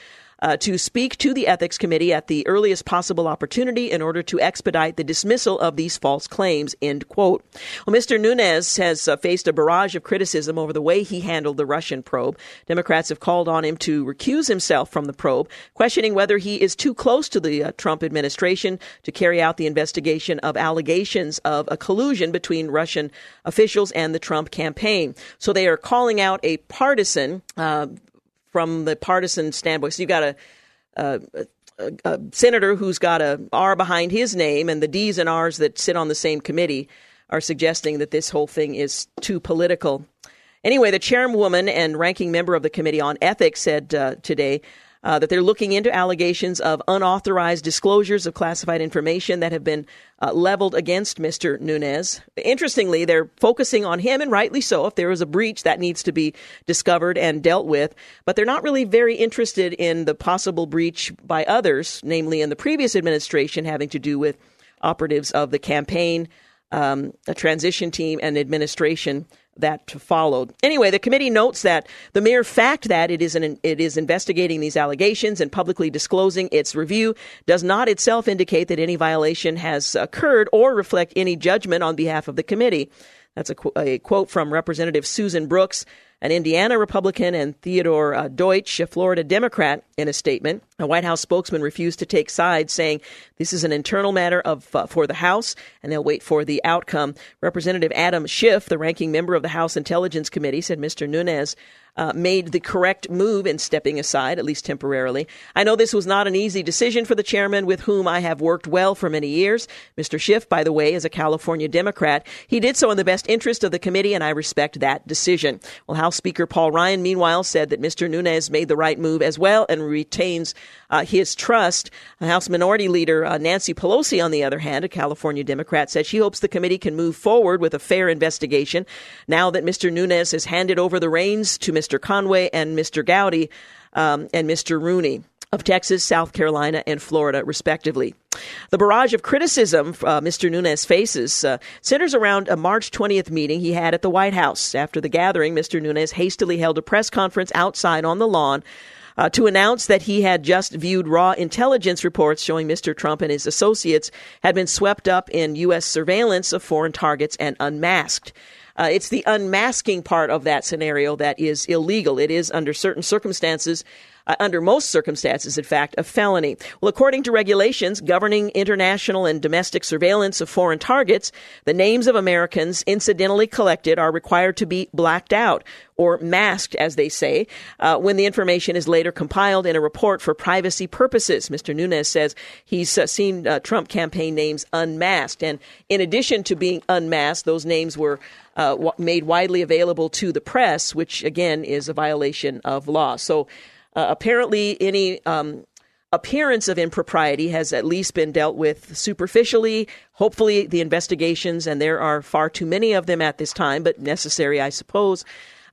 uh, to speak to the Ethics Committee at the earliest possible opportunity in order to expedite the dismissal of these false claims. End quote. Well, Mr. Nunes has uh, faced a barrage of criticism over the way he handled the Russian probe. Democrats have called on him to recuse himself from the probe, questioning whether he is too close to the uh, Trump administration to carry out the investigation of allegations of a collusion between Russian officials and the Trump campaign. So they are calling out a partisan uh, from the partisan standpoint. So you've got a, a, a, a, senator who's got a R behind his name, and the D's and R's that sit on the same committee are suggesting that this whole thing is too political. Anyway, the chairwoman and ranking member of the Committee on Ethics said uh, today uh, that they're looking into allegations of unauthorized disclosures of classified information that have been uh, leveled against Mr. Nunes. Interestingly, they're focusing on him, and rightly so. If there is a breach, that needs to be discovered and dealt with. But they're not really very interested in the possible breach by others, namely in the previous administration, having to do with operatives of the campaign, um, a transition team, and administration that followed. Anyway, the committee notes that the mere fact that it is an, it is investigating these allegations and publicly disclosing its review does not itself indicate that any violation has occurred or reflect any judgment on behalf of the committee. That's a, a quote from Representative Susan Brooks, an Indiana Republican, and Theodore uh, Deutch, a Florida Democrat, in a statement. A White House spokesman refused to take sides, saying this is an internal matter of uh, for the House, and they'll wait for the outcome. Representative Adam Schiff, the ranking member of the House Intelligence Committee, said Mr. Nunes uh, made the correct move in stepping aside, at least temporarily. I know this was not an easy decision for the chairman, with whom I have worked well for many years. Mr. Schiff, by the way, is a California Democrat. He did so in the best interest of the committee, and I respect that decision. Well, House Speaker Paul Ryan, meanwhile, said that Mr. Nunes made the right move as well and retains uh, his trust. House Minority Leader uh, Nancy Pelosi, on the other hand, a California Democrat, said she hopes the committee can move forward with a fair investigation now that Mr. Nunes has handed over the reins to Mr. Conaway and Mr. Gowdy um, and Mr. Rooney of Texas, South Carolina, and Florida, respectively. The barrage of criticism uh, Mr. Nunes faces uh, centers around a March 20th meeting he had at the White House. After the gathering, Mr. Nunes hastily held a press conference outside on the lawn uh, to announce that he had just viewed raw intelligence reports showing Mr. Trump and his associates had been swept up in U.S. surveillance of foreign targets and unmasked. Uh, it's the unmasking part of that scenario that is illegal. It is, under certain circumstances, uh, under most circumstances, in fact, a felony. Well, according to regulations governing international and domestic surveillance of foreign targets, the names of Americans incidentally collected are required to be blacked out or masked, as they say, uh, when the information is later compiled in a report for privacy purposes. Mr. Nunes says he's uh, seen uh, Trump campaign names unmasked. And in addition to being unmasked, those names were uh, w- made widely available to the press, which again is a violation of law. So uh, apparently, any um, appearance of impropriety has at least been dealt with superficially. Hopefully, the investigations, and there are far too many of them at this time, but necessary, I suppose,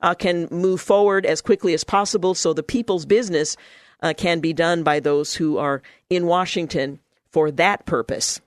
uh, can move forward as quickly as possible so the people's business uh, can be done by those who are in Washington for that purpose.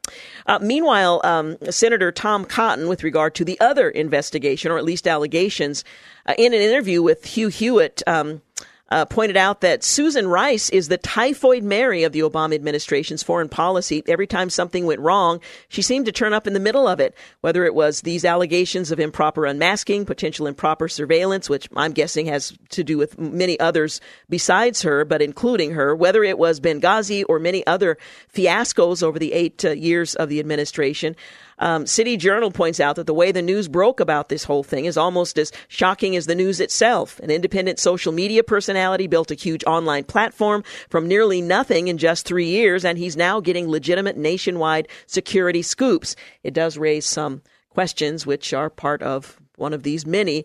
Uh, meanwhile, um, Senator Tom Cotton, with regard to the other investigation, or at least allegations, uh, in an interview with Hugh Hewitt, um, uh, pointed out that Susan Rice is the typhoid Mary of the Obama administration's foreign policy. Every time something went wrong, she seemed to turn up in the middle of it, whether it was these allegations of improper unmasking, potential improper surveillance, which I'm guessing has to do with many others besides her, but including her, whether it was Benghazi or many other fiascos over the eight uh, years of the administration. Um, City Journal points out that the way the news broke about this whole thing is almost as shocking as the news itself. An independent social media personality built a huge online platform from nearly nothing in just three years, and he's now getting legitimate nationwide security scoops. It does raise some questions, which are part of one of these many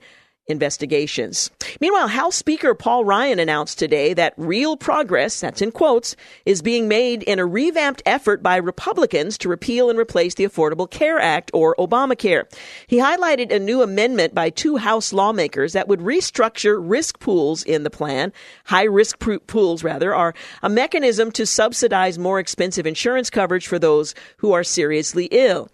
investigations. Meanwhile, House Speaker Paul Ryan announced today that real progress, that's in quotes, is being made in a revamped effort by Republicans to repeal and replace the Affordable Care Act or Obamacare. He highlighted a new amendment by two House lawmakers that would restructure risk pools in the plan. High risk pools, rather, are a mechanism to subsidize more expensive insurance coverage for those who are seriously ill.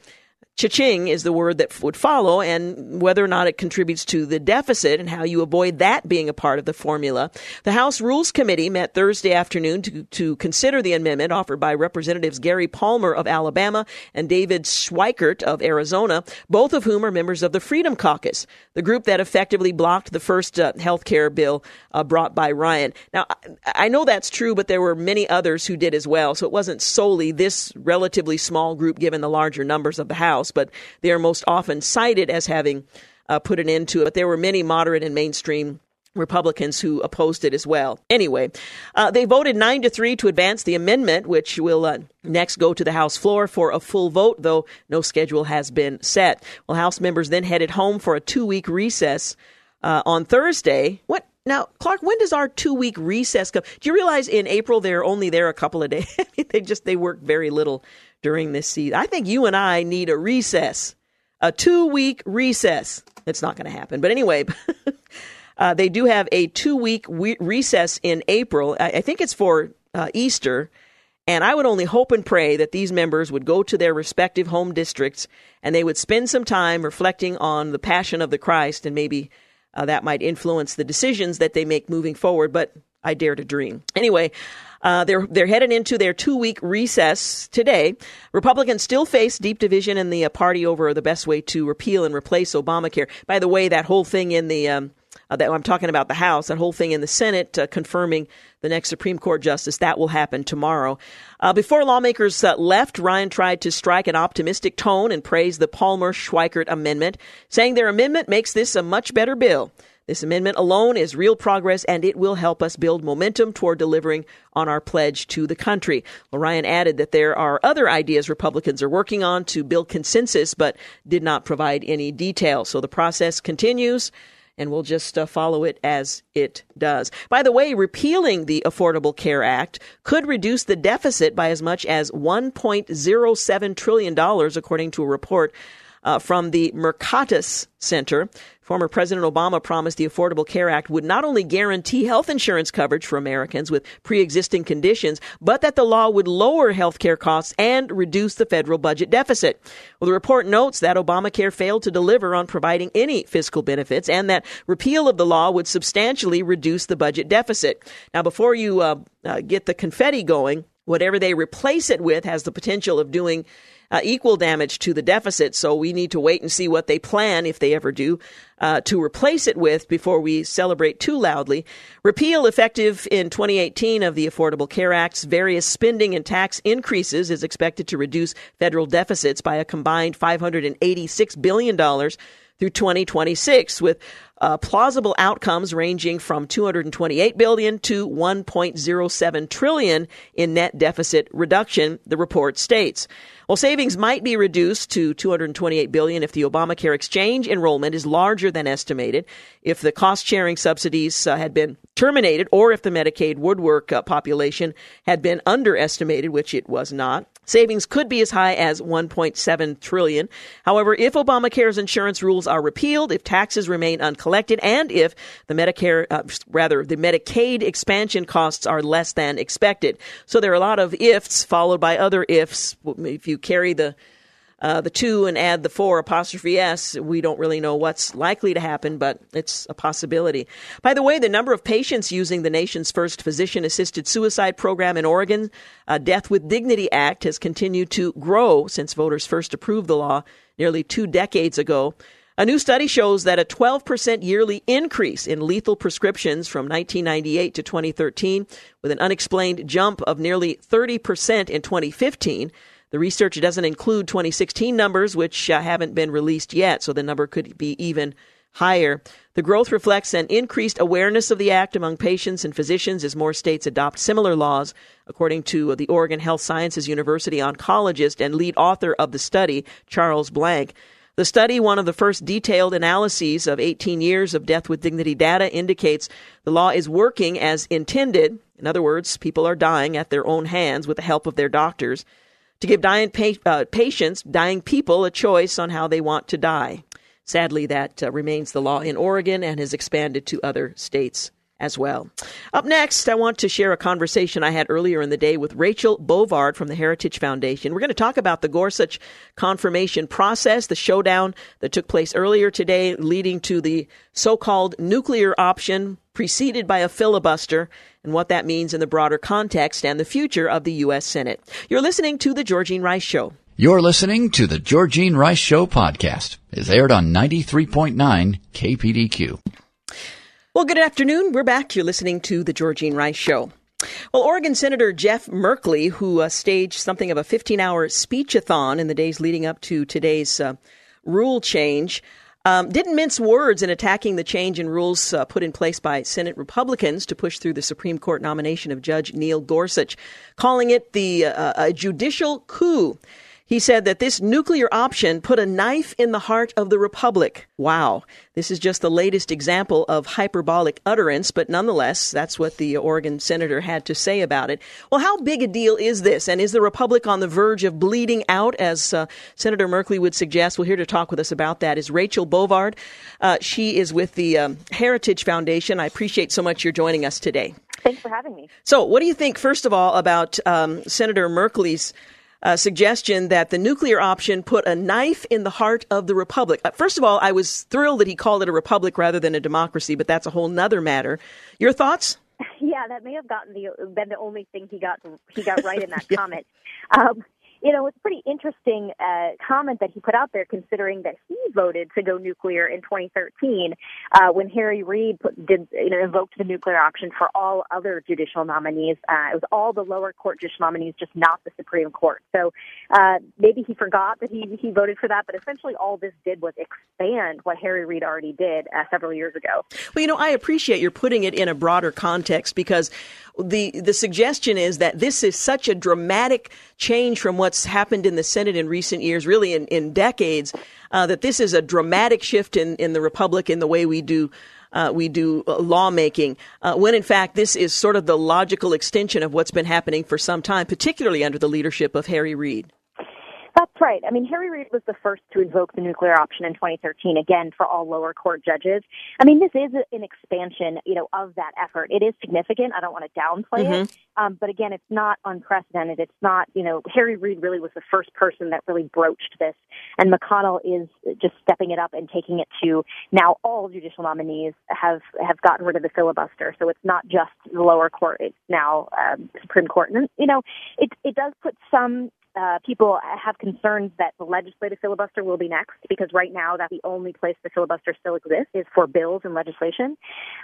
Cha-ching is the word that would follow, and whether or not it contributes to the deficit and how you avoid that being a part of the formula. The House Rules Committee met Thursday afternoon to, to consider the amendment offered by Representatives Gary Palmer of Alabama and David Schweikert of Arizona, both of whom are members of the Freedom Caucus, the group that effectively blocked the first uh, health care bill uh, brought by Ryan. Now, I know that's true, but there were many others who did as well, so it wasn't solely this relatively small group given the larger numbers of the House. House, but they are most often cited as having uh, put an end to it. But there were many moderate and mainstream Republicans who opposed it as well. Anyway, uh, they voted nine to three to advance the amendment, which will uh, next go to the House floor for a full vote, though no schedule has been set. Well, House members then headed home for a two-week recess uh, on Thursday. What? Now, Clark, when does our two-week recess come? Do you realize in April they're only there a couple of days? they just they work very little during this season. I think you and I need a recess, a two week recess. It's not going to happen. But anyway, uh, they do have a two week we- recess in April. I, I think it's for uh, Easter. And I would only hope and pray that these members would go to their respective home districts and they would spend some time reflecting on the passion of the Christ and maybe uh, that might influence the decisions that they make moving forward. But I dare to dream. Anyway, uh, they're they're headed into their two week recess today. Republicans still face deep division in the uh, party over the best way to repeal and replace Obamacare. By the way, that whole thing in the um, uh, that I'm talking about the House, that whole thing in the Senate uh, confirming the next Supreme Court justice, that will happen tomorrow. Uh, before lawmakers uh, left, Ryan tried to strike an optimistic tone and praise the Palmer Schweikert amendment, saying their amendment makes this a much better bill. This amendment alone is real progress and it will help us build momentum toward delivering on our pledge to the country. Ryan added that there are other ideas Republicans are working on to build consensus, but did not provide any details. So the process continues and we'll just uh, follow it as it does. By the way, repealing the Affordable Care Act could reduce the deficit by as much as $1.07 trillion, according to a report uh, from the Mercatus Center. Former President Obama promised the Affordable Care Act would not only guarantee health insurance coverage for Americans with pre-existing conditions, but that the law would lower health care costs and reduce the federal budget deficit. Well, the report notes that Obamacare failed to deliver on providing any fiscal benefits and that repeal of the law would substantially reduce the budget deficit. Now, before you uh, uh, get the confetti going, whatever they replace it with has the potential of doing uh, equal damage to the deficit. So we need to wait and see what they plan, if they ever do, uh, to replace it with before we celebrate too loudly. Repeal effective in 2018 of the Affordable Care Act's various spending and tax increases is expected to reduce federal deficits by a combined $586 billion through 2026, with uh, plausible outcomes ranging from 228 billion to 1.07 trillion in net deficit reduction, the report states. Well, savings might be reduced to 228 billion if the Obamacare exchange enrollment is larger than estimated, if the cost sharing subsidies uh, had been terminated, or if the Medicaid woodwork uh, population had been underestimated, which it was not. Savings could be as high as 1.7 trillion. However, if Obamacare's insurance rules are repealed, if taxes remain uncollected, and if the Medicare, uh, rather the Medicaid expansion costs are less than expected. So there are a lot of ifs followed by other ifs. If you carry the uh, the two and add the four apostrophe s, we don't really know what's likely to happen, but it's a possibility. By the way, the number of patients using the nation's first physician assisted suicide program in Oregon, uh, Death with Dignity Act, has continued to grow since voters first approved the law nearly two decades ago. A new study shows that a 12% yearly increase in lethal prescriptions from 1998 to 2013, with an unexplained jump of nearly 30% in 2015. The research doesn't include 2016 numbers, which uh, haven't been released yet, so the number could be even higher. The growth reflects an increased awareness of the act among patients and physicians as more states adopt similar laws, according to the Oregon Health Sciences University oncologist and lead author of the study, Charles Blanke. The study, one of the first detailed analyses of 18 years of death with dignity data, indicates the law is working as intended. In other words, people are dying at their own hands with the help of their doctors to give dying pa- uh, patients, dying people, a choice on how they want to die. Sadly, that uh, remains the law in Oregon and has expanded to other states as well. Up next, I want to share a conversation I had earlier in the day with Rachel Bovard from the Heritage Foundation. We're going to talk about the Gorsuch confirmation process, the showdown that took place earlier today, leading to the so called nuclear option preceded by a filibuster and what that means in the broader context and the future of the U.S. Senate. You're listening to The Georgene Rice Show. You're listening to The Georgene Rice Show podcast. It's aired on 93.9 KPDQ. Well, good afternoon. We're back. You're listening to The Georgene Rice Show. Well, Oregon Senator Jeff Merkley, who uh, staged something of a 15 hour speechathon in the days leading up to today's uh, rule change, um, didn't mince words in attacking the change in rules uh, put in place by Senate Republicans to push through the Supreme Court nomination of Judge Neil Gorsuch, calling it the uh, a judicial coup. He said that this nuclear option put a knife in the heart of the Republic. Wow. This is just the latest example of hyperbolic utterance, but nonetheless, that's what the Oregon senator had to say about it. Well, how big a deal is this? And is the Republic on the verge of bleeding out, as uh, Senator Merkley would suggest? Well, here to talk with us about that is Rachel Bovard. Uh, she is with the um, Heritage Foundation. I appreciate so much you're joining us today. Thanks for having me. So, what do you think, first of all, about um, Senator Merkley's uh, suggestion that the nuclear option put a knife in the heart of the republic. Uh, first of all, I was thrilled that he called it a republic rather than a democracy, but that's a whole nother matter. Your thoughts? Yeah, that may have gotten the been the only thing he got he got right in that yeah. comment. Um, you know, it's a pretty interesting uh, comment that he put out there, considering that he voted to go nuclear in 2013 uh, when Harry Reid did you know invoked the nuclear option for all other judicial nominees. Uh, it was all the lower court judicial nominees, just not the Supreme Court. So uh, maybe he forgot that he he voted for that, but essentially all this did was expand what Harry Reid already did uh, several years ago. Well, you know, I appreciate you're putting it in a broader context because the the suggestion is that this is such a dramatic change from what's happened in the Senate in recent years, really in, in decades, uh, that this is a dramatic shift in, in the Republic in the way we do uh, we do uh, lawmaking, uh, when in fact this is sort of the logical extension of what's been happening for some time, particularly under the leadership of Harry Reid. That's right. I mean, Harry Reid was the first to invoke the nuclear option in 2013, again, for all lower court judges. I mean, this is an expansion, you know, of that effort. It is significant. I don't want to downplay mm-hmm. it. Um, but again, it's not unprecedented. It's not, you know, Harry Reid really was the first person that really broached this. And McConnell is just stepping it up and taking it to now all judicial nominees have, have gotten rid of the filibuster. So it's not just the lower court. It's now um, Supreme Court. And, you know, it, it does put some uh, people have concerns that the legislative filibuster will be next because right now that's the only place the filibuster still exists is for bills and legislation.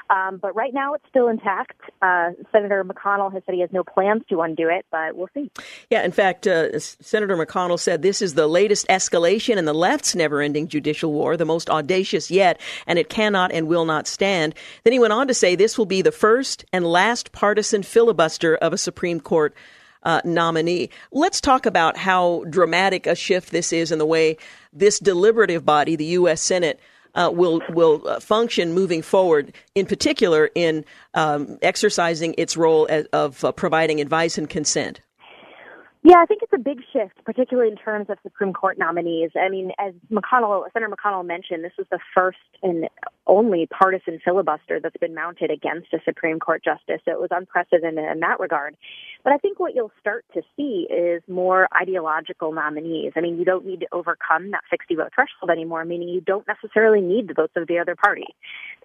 Um, but right now it's still intact. Uh, Senator McConnell has said he has no plans to undo it, but we'll see. Yeah, in fact, uh, Senator McConnell said this is the latest escalation in the left's never ending judicial war, the most audacious yet, and it cannot and will not stand. Then he went on to say this will be the first and last partisan filibuster of a Supreme Court uh, nominee. Let's talk about how dramatic a shift this is in the way this deliberative body, the U.S. Senate, uh, will will uh, function moving forward. In particular, in um, exercising its role as, of uh, providing advice and consent. Yeah, I think it's a big shift, particularly in terms of Supreme Court nominees. I mean, as McConnell, Senator McConnell mentioned, this is the first and only partisan filibuster that's been mounted against a Supreme Court justice. So it was unprecedented in that regard. But I think what you'll start to see is more ideological nominees. I mean, you don't need to overcome that 60 vote threshold anymore, meaning you don't necessarily need the votes of the other party.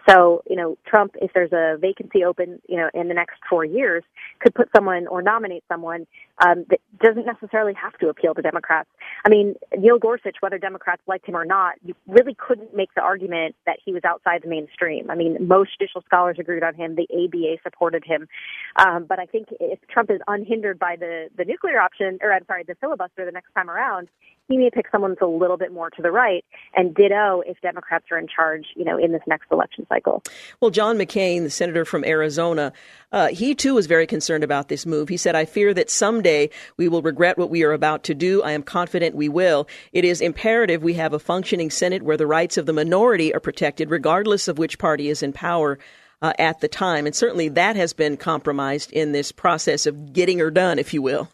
So, you know, Trump, if there's a vacancy open, you know, in the next four years, could put someone or nominate someone um, that doesn't necessarily have to appeal to Democrats. I mean, Neil Gorsuch, whether Democrats liked him or not, you really couldn't make the argument that he was outside the mainstream. I mean, most judicial scholars agreed on him. The ABA supported him. Um, but I think if Trump is unhindered by the, the nuclear option, or I'm sorry, the filibuster the next time around, he may pick someone that's a little bit more to the right, and ditto if Democrats are in charge, you know, in this next election cycle. Well, John McCain, the senator from Arizona, uh, he too was very concerned about this move. He said, "I fear that someday we will regret what we are about to do. I am confident we will. It is imperative we have a functioning Senate where the rights of the minority are protected, regardless of which party is in power." Uh, at the time. And certainly that has been compromised in this process of getting her done, if you will.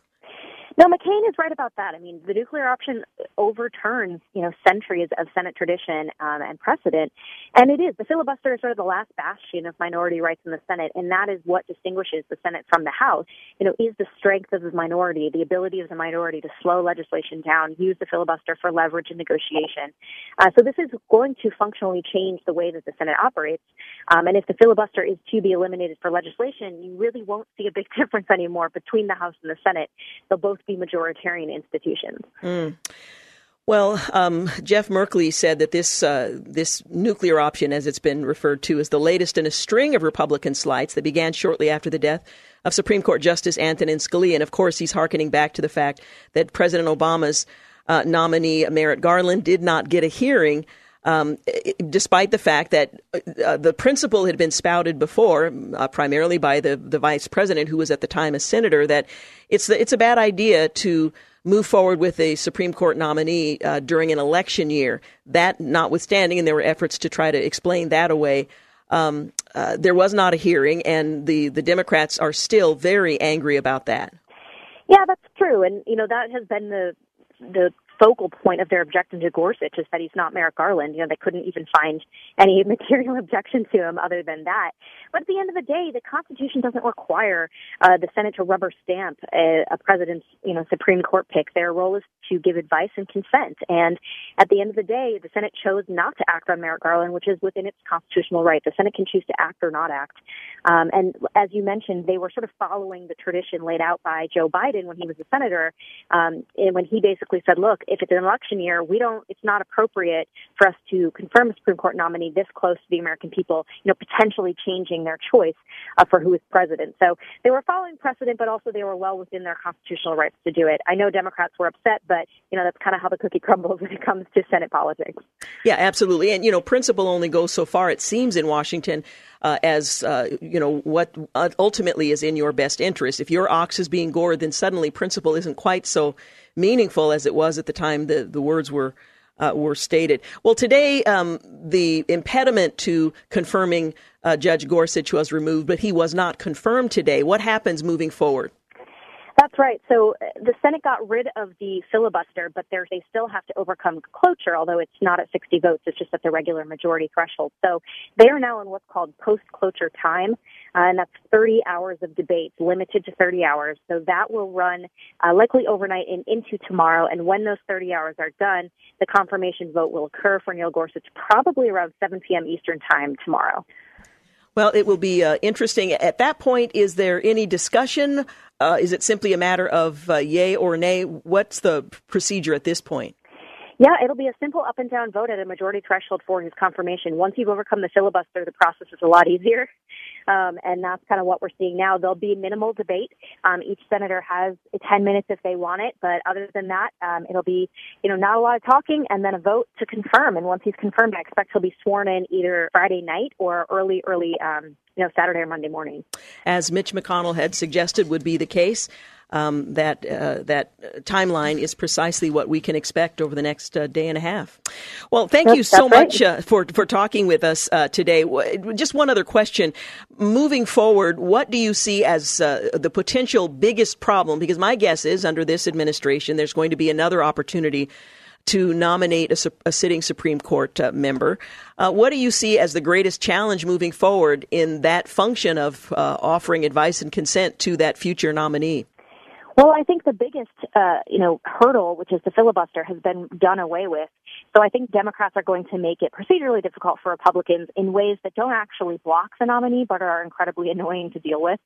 No, McCain is right about that. I mean, the nuclear option overturns, you know, centuries of Senate tradition um, and precedent, and it is the filibuster is sort of the last bastion of minority rights in the Senate, and that is what distinguishes the Senate from the House. You know, is the strength of the minority, the ability of the minority to slow legislation down, use the filibuster for leverage and negotiation. Uh, so this is going to functionally change the way that the Senate operates. Um, and if the filibuster is to be eliminated for legislation, you really won't see a big difference anymore between the House and the Senate. They'll both be majoritarian institutions. Mm. Well, um, Jeff Merkley said that this uh, this nuclear option, as it's been referred to, is the latest in a string of Republican slights that began shortly after the death of Supreme Court Justice Antonin Scalia. And of course, he's harkening back to the fact that President Obama's uh, nominee Merrick Garland did not get a hearing. Um, despite the fact that uh, the principle had been spouted before, uh, primarily by the, the vice president, who was at the time a senator, that it's the, it's a bad idea to move forward with a Supreme Court nominee uh, during an election year. That notwithstanding, and there were efforts to try to explain that away. Um, uh, there was not a hearing, and the, the Democrats are still very angry about that. Yeah, that's true, and you know that has been the the focal point of their objection to Gorsuch is that he's not Merrick Garland. You know, they couldn't even find any material objection to him other than that. But at the end of the day, the Constitution doesn't require uh, the Senate to rubber stamp a, a president's, you know, Supreme Court pick. Their role is to give advice and consent. And at the end of the day, the Senate chose not to act on Merrick Garland, which is within its constitutional right. The Senate can choose to act or not act. Um, and as you mentioned, they were sort of following the tradition laid out by Joe Biden when he was a senator, um, and when he basically said, "Look, if it's an election year, we don't. It's not appropriate for us to confirm a Supreme Court nominee this close to the American people. You know, potentially changing their choice uh, for who is president. So they were following precedent, but also they were well within their constitutional rights to do it. I know Democrats were upset, but you know that's kind of how the cookie crumbles when it comes to Senate politics. Yeah, absolutely. And you know, principle only goes so far. It seems in Washington uh, as uh, you know what ultimately is in your best interest. If your ox is being gored, then suddenly principle isn't quite so meaningful as it was at the time the the words were. Uh, were stated. Well, today um, the impediment to confirming uh, Judge Gorsuch was removed, but he was not confirmed today. What happens moving forward? That's right. So uh, the Senate got rid of the filibuster, but they still have to overcome cloture, although it's not at 60 votes. It's just at the regular majority threshold. So they are now in what's called post-cloture time, uh, and that's 30 hours of debate, limited to 30 hours. So that will run uh, likely overnight and into tomorrow. And when those 30 hours are done, the confirmation vote will occur for Neil Gorsuch probably around 7 p.m. Eastern time tomorrow. Well, it will be uh, interesting. At that point, is there any discussion? Uh, is it simply a matter of uh, yay or nay? What's the procedure at this point? Yeah, it'll be a simple up and down vote at a majority threshold for his confirmation. Once you've overcome the filibuster, the process is a lot easier. Um, and that's kind of what we're seeing now. There'll be minimal debate. Um, each senator has 10 minutes if they want it, but other than that, um, it'll be, you know, not a lot of talking and then a vote to confirm. And once he's confirmed, I expect he'll be sworn in either Friday night or early, early, um, you know, Saturday or Monday morning. As Mitch McConnell had suggested would be the case, um, that uh, that timeline is precisely what we can expect over the next uh, day and a half. Well, thank that's, you so right. much uh, for for talking with us uh, today. Just one other question: moving forward, what do you see as uh, the potential biggest problem? Because my guess is, under this administration, there's going to be another opportunity to nominate a, a, sitting Supreme Court uh, member. Uh, what do you see as the greatest challenge moving forward in that function of uh, offering advice and consent to that future nominee? Well, I think the biggest, uh, you know, hurdle, which is the filibuster, has been done away with. So I think Democrats are going to make it procedurally difficult for Republicans in ways that don't actually block the nominee, but are incredibly annoying to deal with.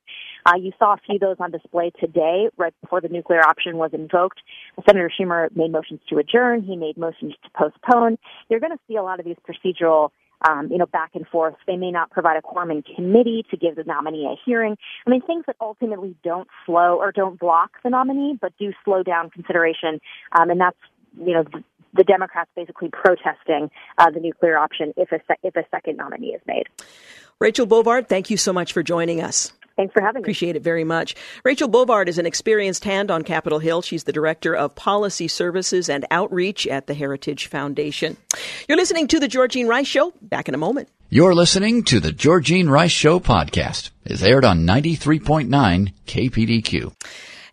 Uh, you saw a few of those on display today, right before the nuclear option was invoked. Senator Schumer made motions to adjourn. He made motions to postpone. You're going to see a lot of these procedural um, you know, back and forth. They may not provide a quorum in committee to give the nominee a hearing. I mean, things that ultimately don't slow or don't block the nominee, but do slow down consideration. Um, and that's, you know, the, Democrats basically protesting uh, the nuclear option if a, se- if a second nominee is made. Rachel Bovard, thank you so much for joining us. Thanks for having me. Appreciate it very much. Rachel Bovard is an experienced hand on Capitol Hill. She's the Director of Policy Services and Outreach at the Heritage Foundation. You're listening to The Georgene Rice Show. Back in a moment. You're listening to The Georgene Rice Show podcast. It's aired on 93.9 KPDQ.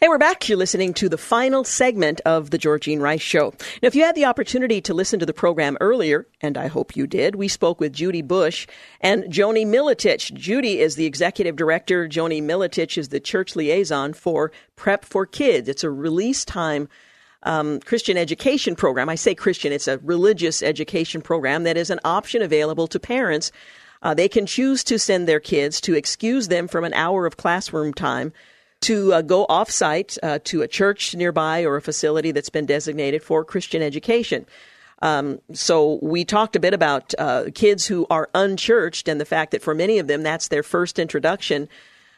Hey, we're back. You're listening to the final segment of the Georgene Rice Show. Now, if you had the opportunity to listen to the program earlier, and I hope you did, we spoke with Judy Busch and Joanie Militich. Judy is the executive director. Joanie Militich is the church liaison for Prep for Kids. It's a release time um, Christian education program. I say Christian, it's a religious education program that is an option available to parents. Uh, they can choose to send their kids to excuse them from an hour of classroom time to uh, go offsite uh, to a church nearby or a facility that's been designated for Christian education. Um, so we talked a bit about uh, kids who are unchurched and the fact that for many of them that's their first introduction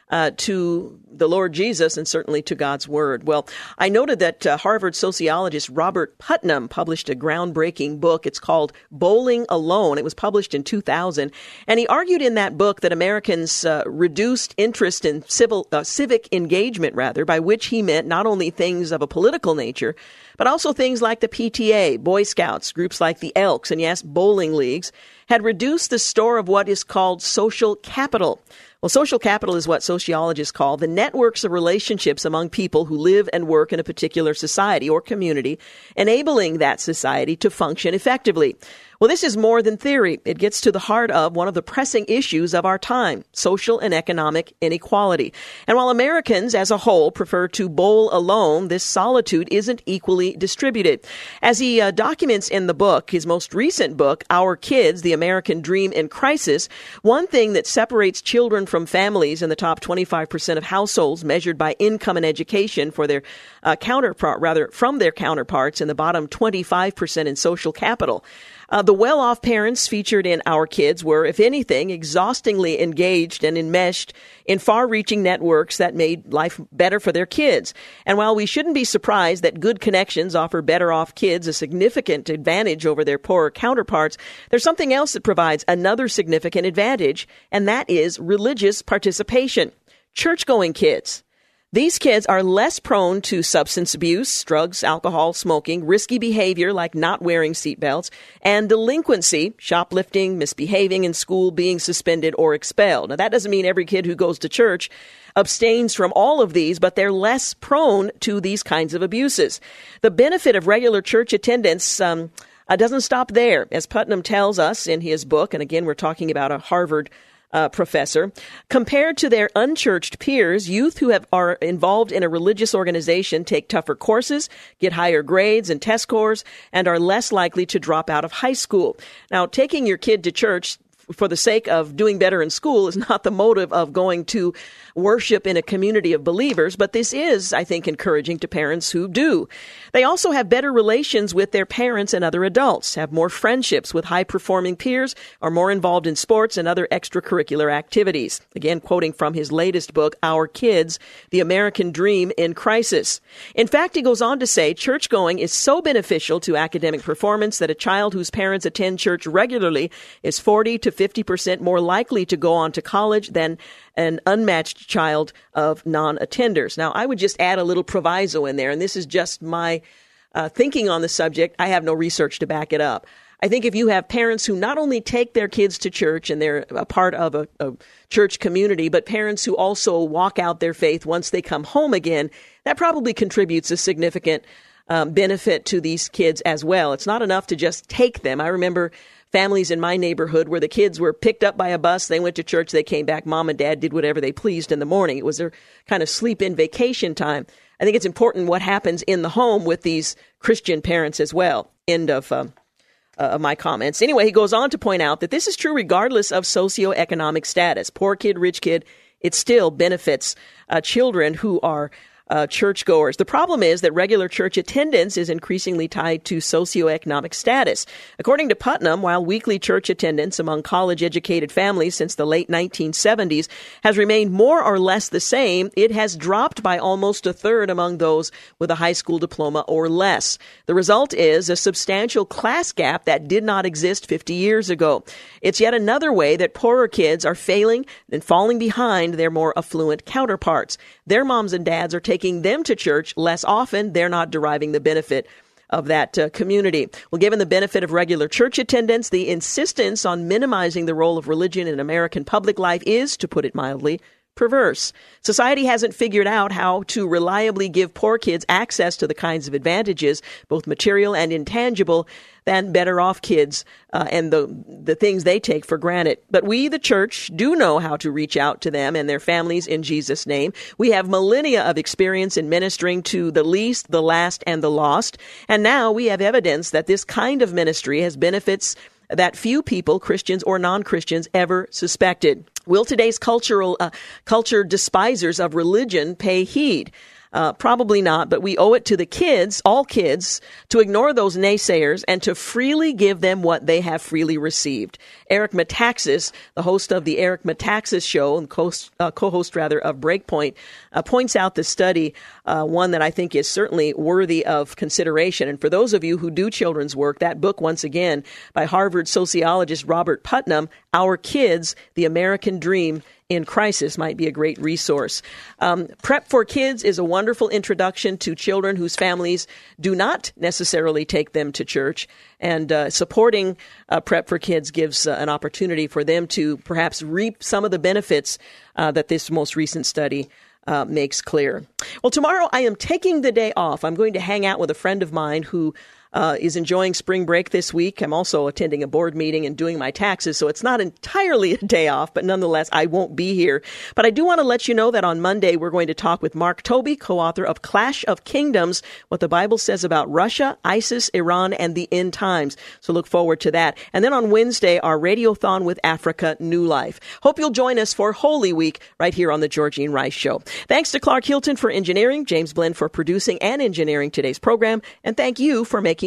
uh, to the Lord Jesus and certainly to God's Word. Well, I noted that uh, Harvard sociologist Robert Putnam published a groundbreaking book. It's called Bowling Alone. It was published in 2000. And he argued in that book that Americans uh, reduced interest in civil, uh, civic engagement, rather, by which he meant not only things of a political nature, but also things like the PTA, Boy Scouts, groups like the Elks, and yes, bowling leagues, had reduced the store of what is called social capital. Well, social capital is what sociologists call the networks of relationships among people who live and work in a particular society or community, enabling that society to function effectively. Well, this is more than theory. It gets to the heart of one of the pressing issues of our time, social and economic inequality. And while Americans as a whole prefer to bowl alone, this solitude isn't equally distributed. As he uh, documents in the book, his most recent book, Our Kids, The American Dream in Crisis, one thing that separates children from families in the top 25% of households measured by income and education for their uh, counterpart, rather from their counterparts in the bottom 25% in social capital. Uh, the well off parents featured in Our Kids were, if anything, exhaustingly engaged and enmeshed in far reaching networks that made life better for their kids. And while we shouldn't be surprised that good connections offer better off kids a significant advantage over their poorer counterparts, there's something else that provides another significant advantage, and that is religious participation. Church going kids These kids are less prone to substance abuse, drugs, alcohol, smoking, risky behavior like not wearing seatbelts, and delinquency, shoplifting, misbehaving in school, being suspended or expelled. Now, that doesn't mean every kid who goes to church abstains from all of these, but they're less prone to these kinds of abuses. The benefit of regular church attendance, um, uh, doesn't stop there. As Putnam tells us in his book, and again, we're talking about a Harvard uh, professor. Compared to their unchurched peers, youth who have, are involved in a religious organization take tougher courses, get higher grades and test scores, and are less likely to drop out of high school. Now, taking your kid to church for the sake of doing better in school is not the motive of going to worship in a community of believers, but this is, I think, encouraging to parents who do. They also have better relations with their parents and other adults, have more friendships with high performing peers, are more involved in sports and other extracurricular activities. Again, quoting from his latest book, Our Kids, The American Dream in Crisis. In fact, he goes on to say church going is so beneficial to academic performance that a child whose parents attend church regularly is 40 to 50% more likely to go on to college than an unmatched child of non attenders. Now, I would just add a little proviso in there, and this is just my uh, thinking on the subject. I have no research to back it up. I think if you have parents who not only take their kids to church and they're a part of a, a, church community, but parents who also walk out their faith once they come home again, that probably contributes a significant um, benefit to these kids as well. It's not enough to just take them. I remember families in my neighborhood where the kids were picked up by a bus, they went to church, they came back, mom and dad did whatever they pleased in the morning. It was their kind of sleep in vacation time. I think it's important what happens in the home with these Christian parents as well. End of. Um, uh, my comments. Anyway, he goes on to point out that this is true regardless of socioeconomic status. Poor kid, rich kid, it still benefits uh, children who are uh, churchgoers. The problem is that regular church attendance is increasingly tied to socioeconomic status. According to Putnam, while weekly church attendance among college educated families since the late 1970s has remained more or less the same, it has dropped by almost a third among those with a high school diploma or less. The result is a substantial class gap that did not exist 50 years ago. It's yet another way that poorer kids are failing and falling behind their more affluent counterparts. Their moms and dads are taking them to church less often. They're not deriving the benefit of that uh, community. Well, given the benefit of regular church attendance, the insistence on minimizing the role of religion in American public life is, to put it mildly, perverse. Society hasn't figured out how to reliably give poor kids access to the kinds of advantages, both material and intangible, than better off kids uh, and the the things they take for granted. But we, the church, do know how to reach out to them and their families in Jesus' name. We have millennia of experience in ministering to the least, the last, and the lost, and now we have evidence that this kind of ministry has benefits that few people, Christians or non-Christians, ever suspected. Will today's cultural uh, culture despisers of religion pay heed? Uh, probably not, but we owe it to the kids, all kids, to ignore those naysayers and to freely give them what they have freely received. Eric Metaxas, the host of the Eric Metaxas Show and uh, co-host rather of Breakpoint, uh, points out the study, uh, one that I think is certainly worthy of consideration. And for those of you who do children's work, that book once again by Harvard sociologist Robert Putnam, "Our Kids: The American Dream." in crisis might be a great resource. Um, Prep for Kids is a wonderful introduction to children whose families do not necessarily take them to church. And uh, supporting uh, Prep for Kids gives uh, an opportunity for them to perhaps reap some of the benefits uh, that this most recent study uh, makes clear. Well, tomorrow I am taking the day off. I'm going to hang out with a friend of mine who uh, is enjoying spring break this week. I'm also attending a board meeting and doing my taxes, so it's not entirely a day off, but nonetheless, I won't be here. But I do want to let you know that on Monday, we're going to talk with Mark Toby, co author of Clash of Kingdoms, what the Bible says about Russia, ISIS, Iran, and the end times. So look forward to that. And then on Wednesday, our Radiothon with Africa New Life. Hope you'll join us for Holy Week right here on the Georgene Rice Show. Thanks to Clark Hilton for engineering, James Blend for producing and engineering today's program, and thank you for making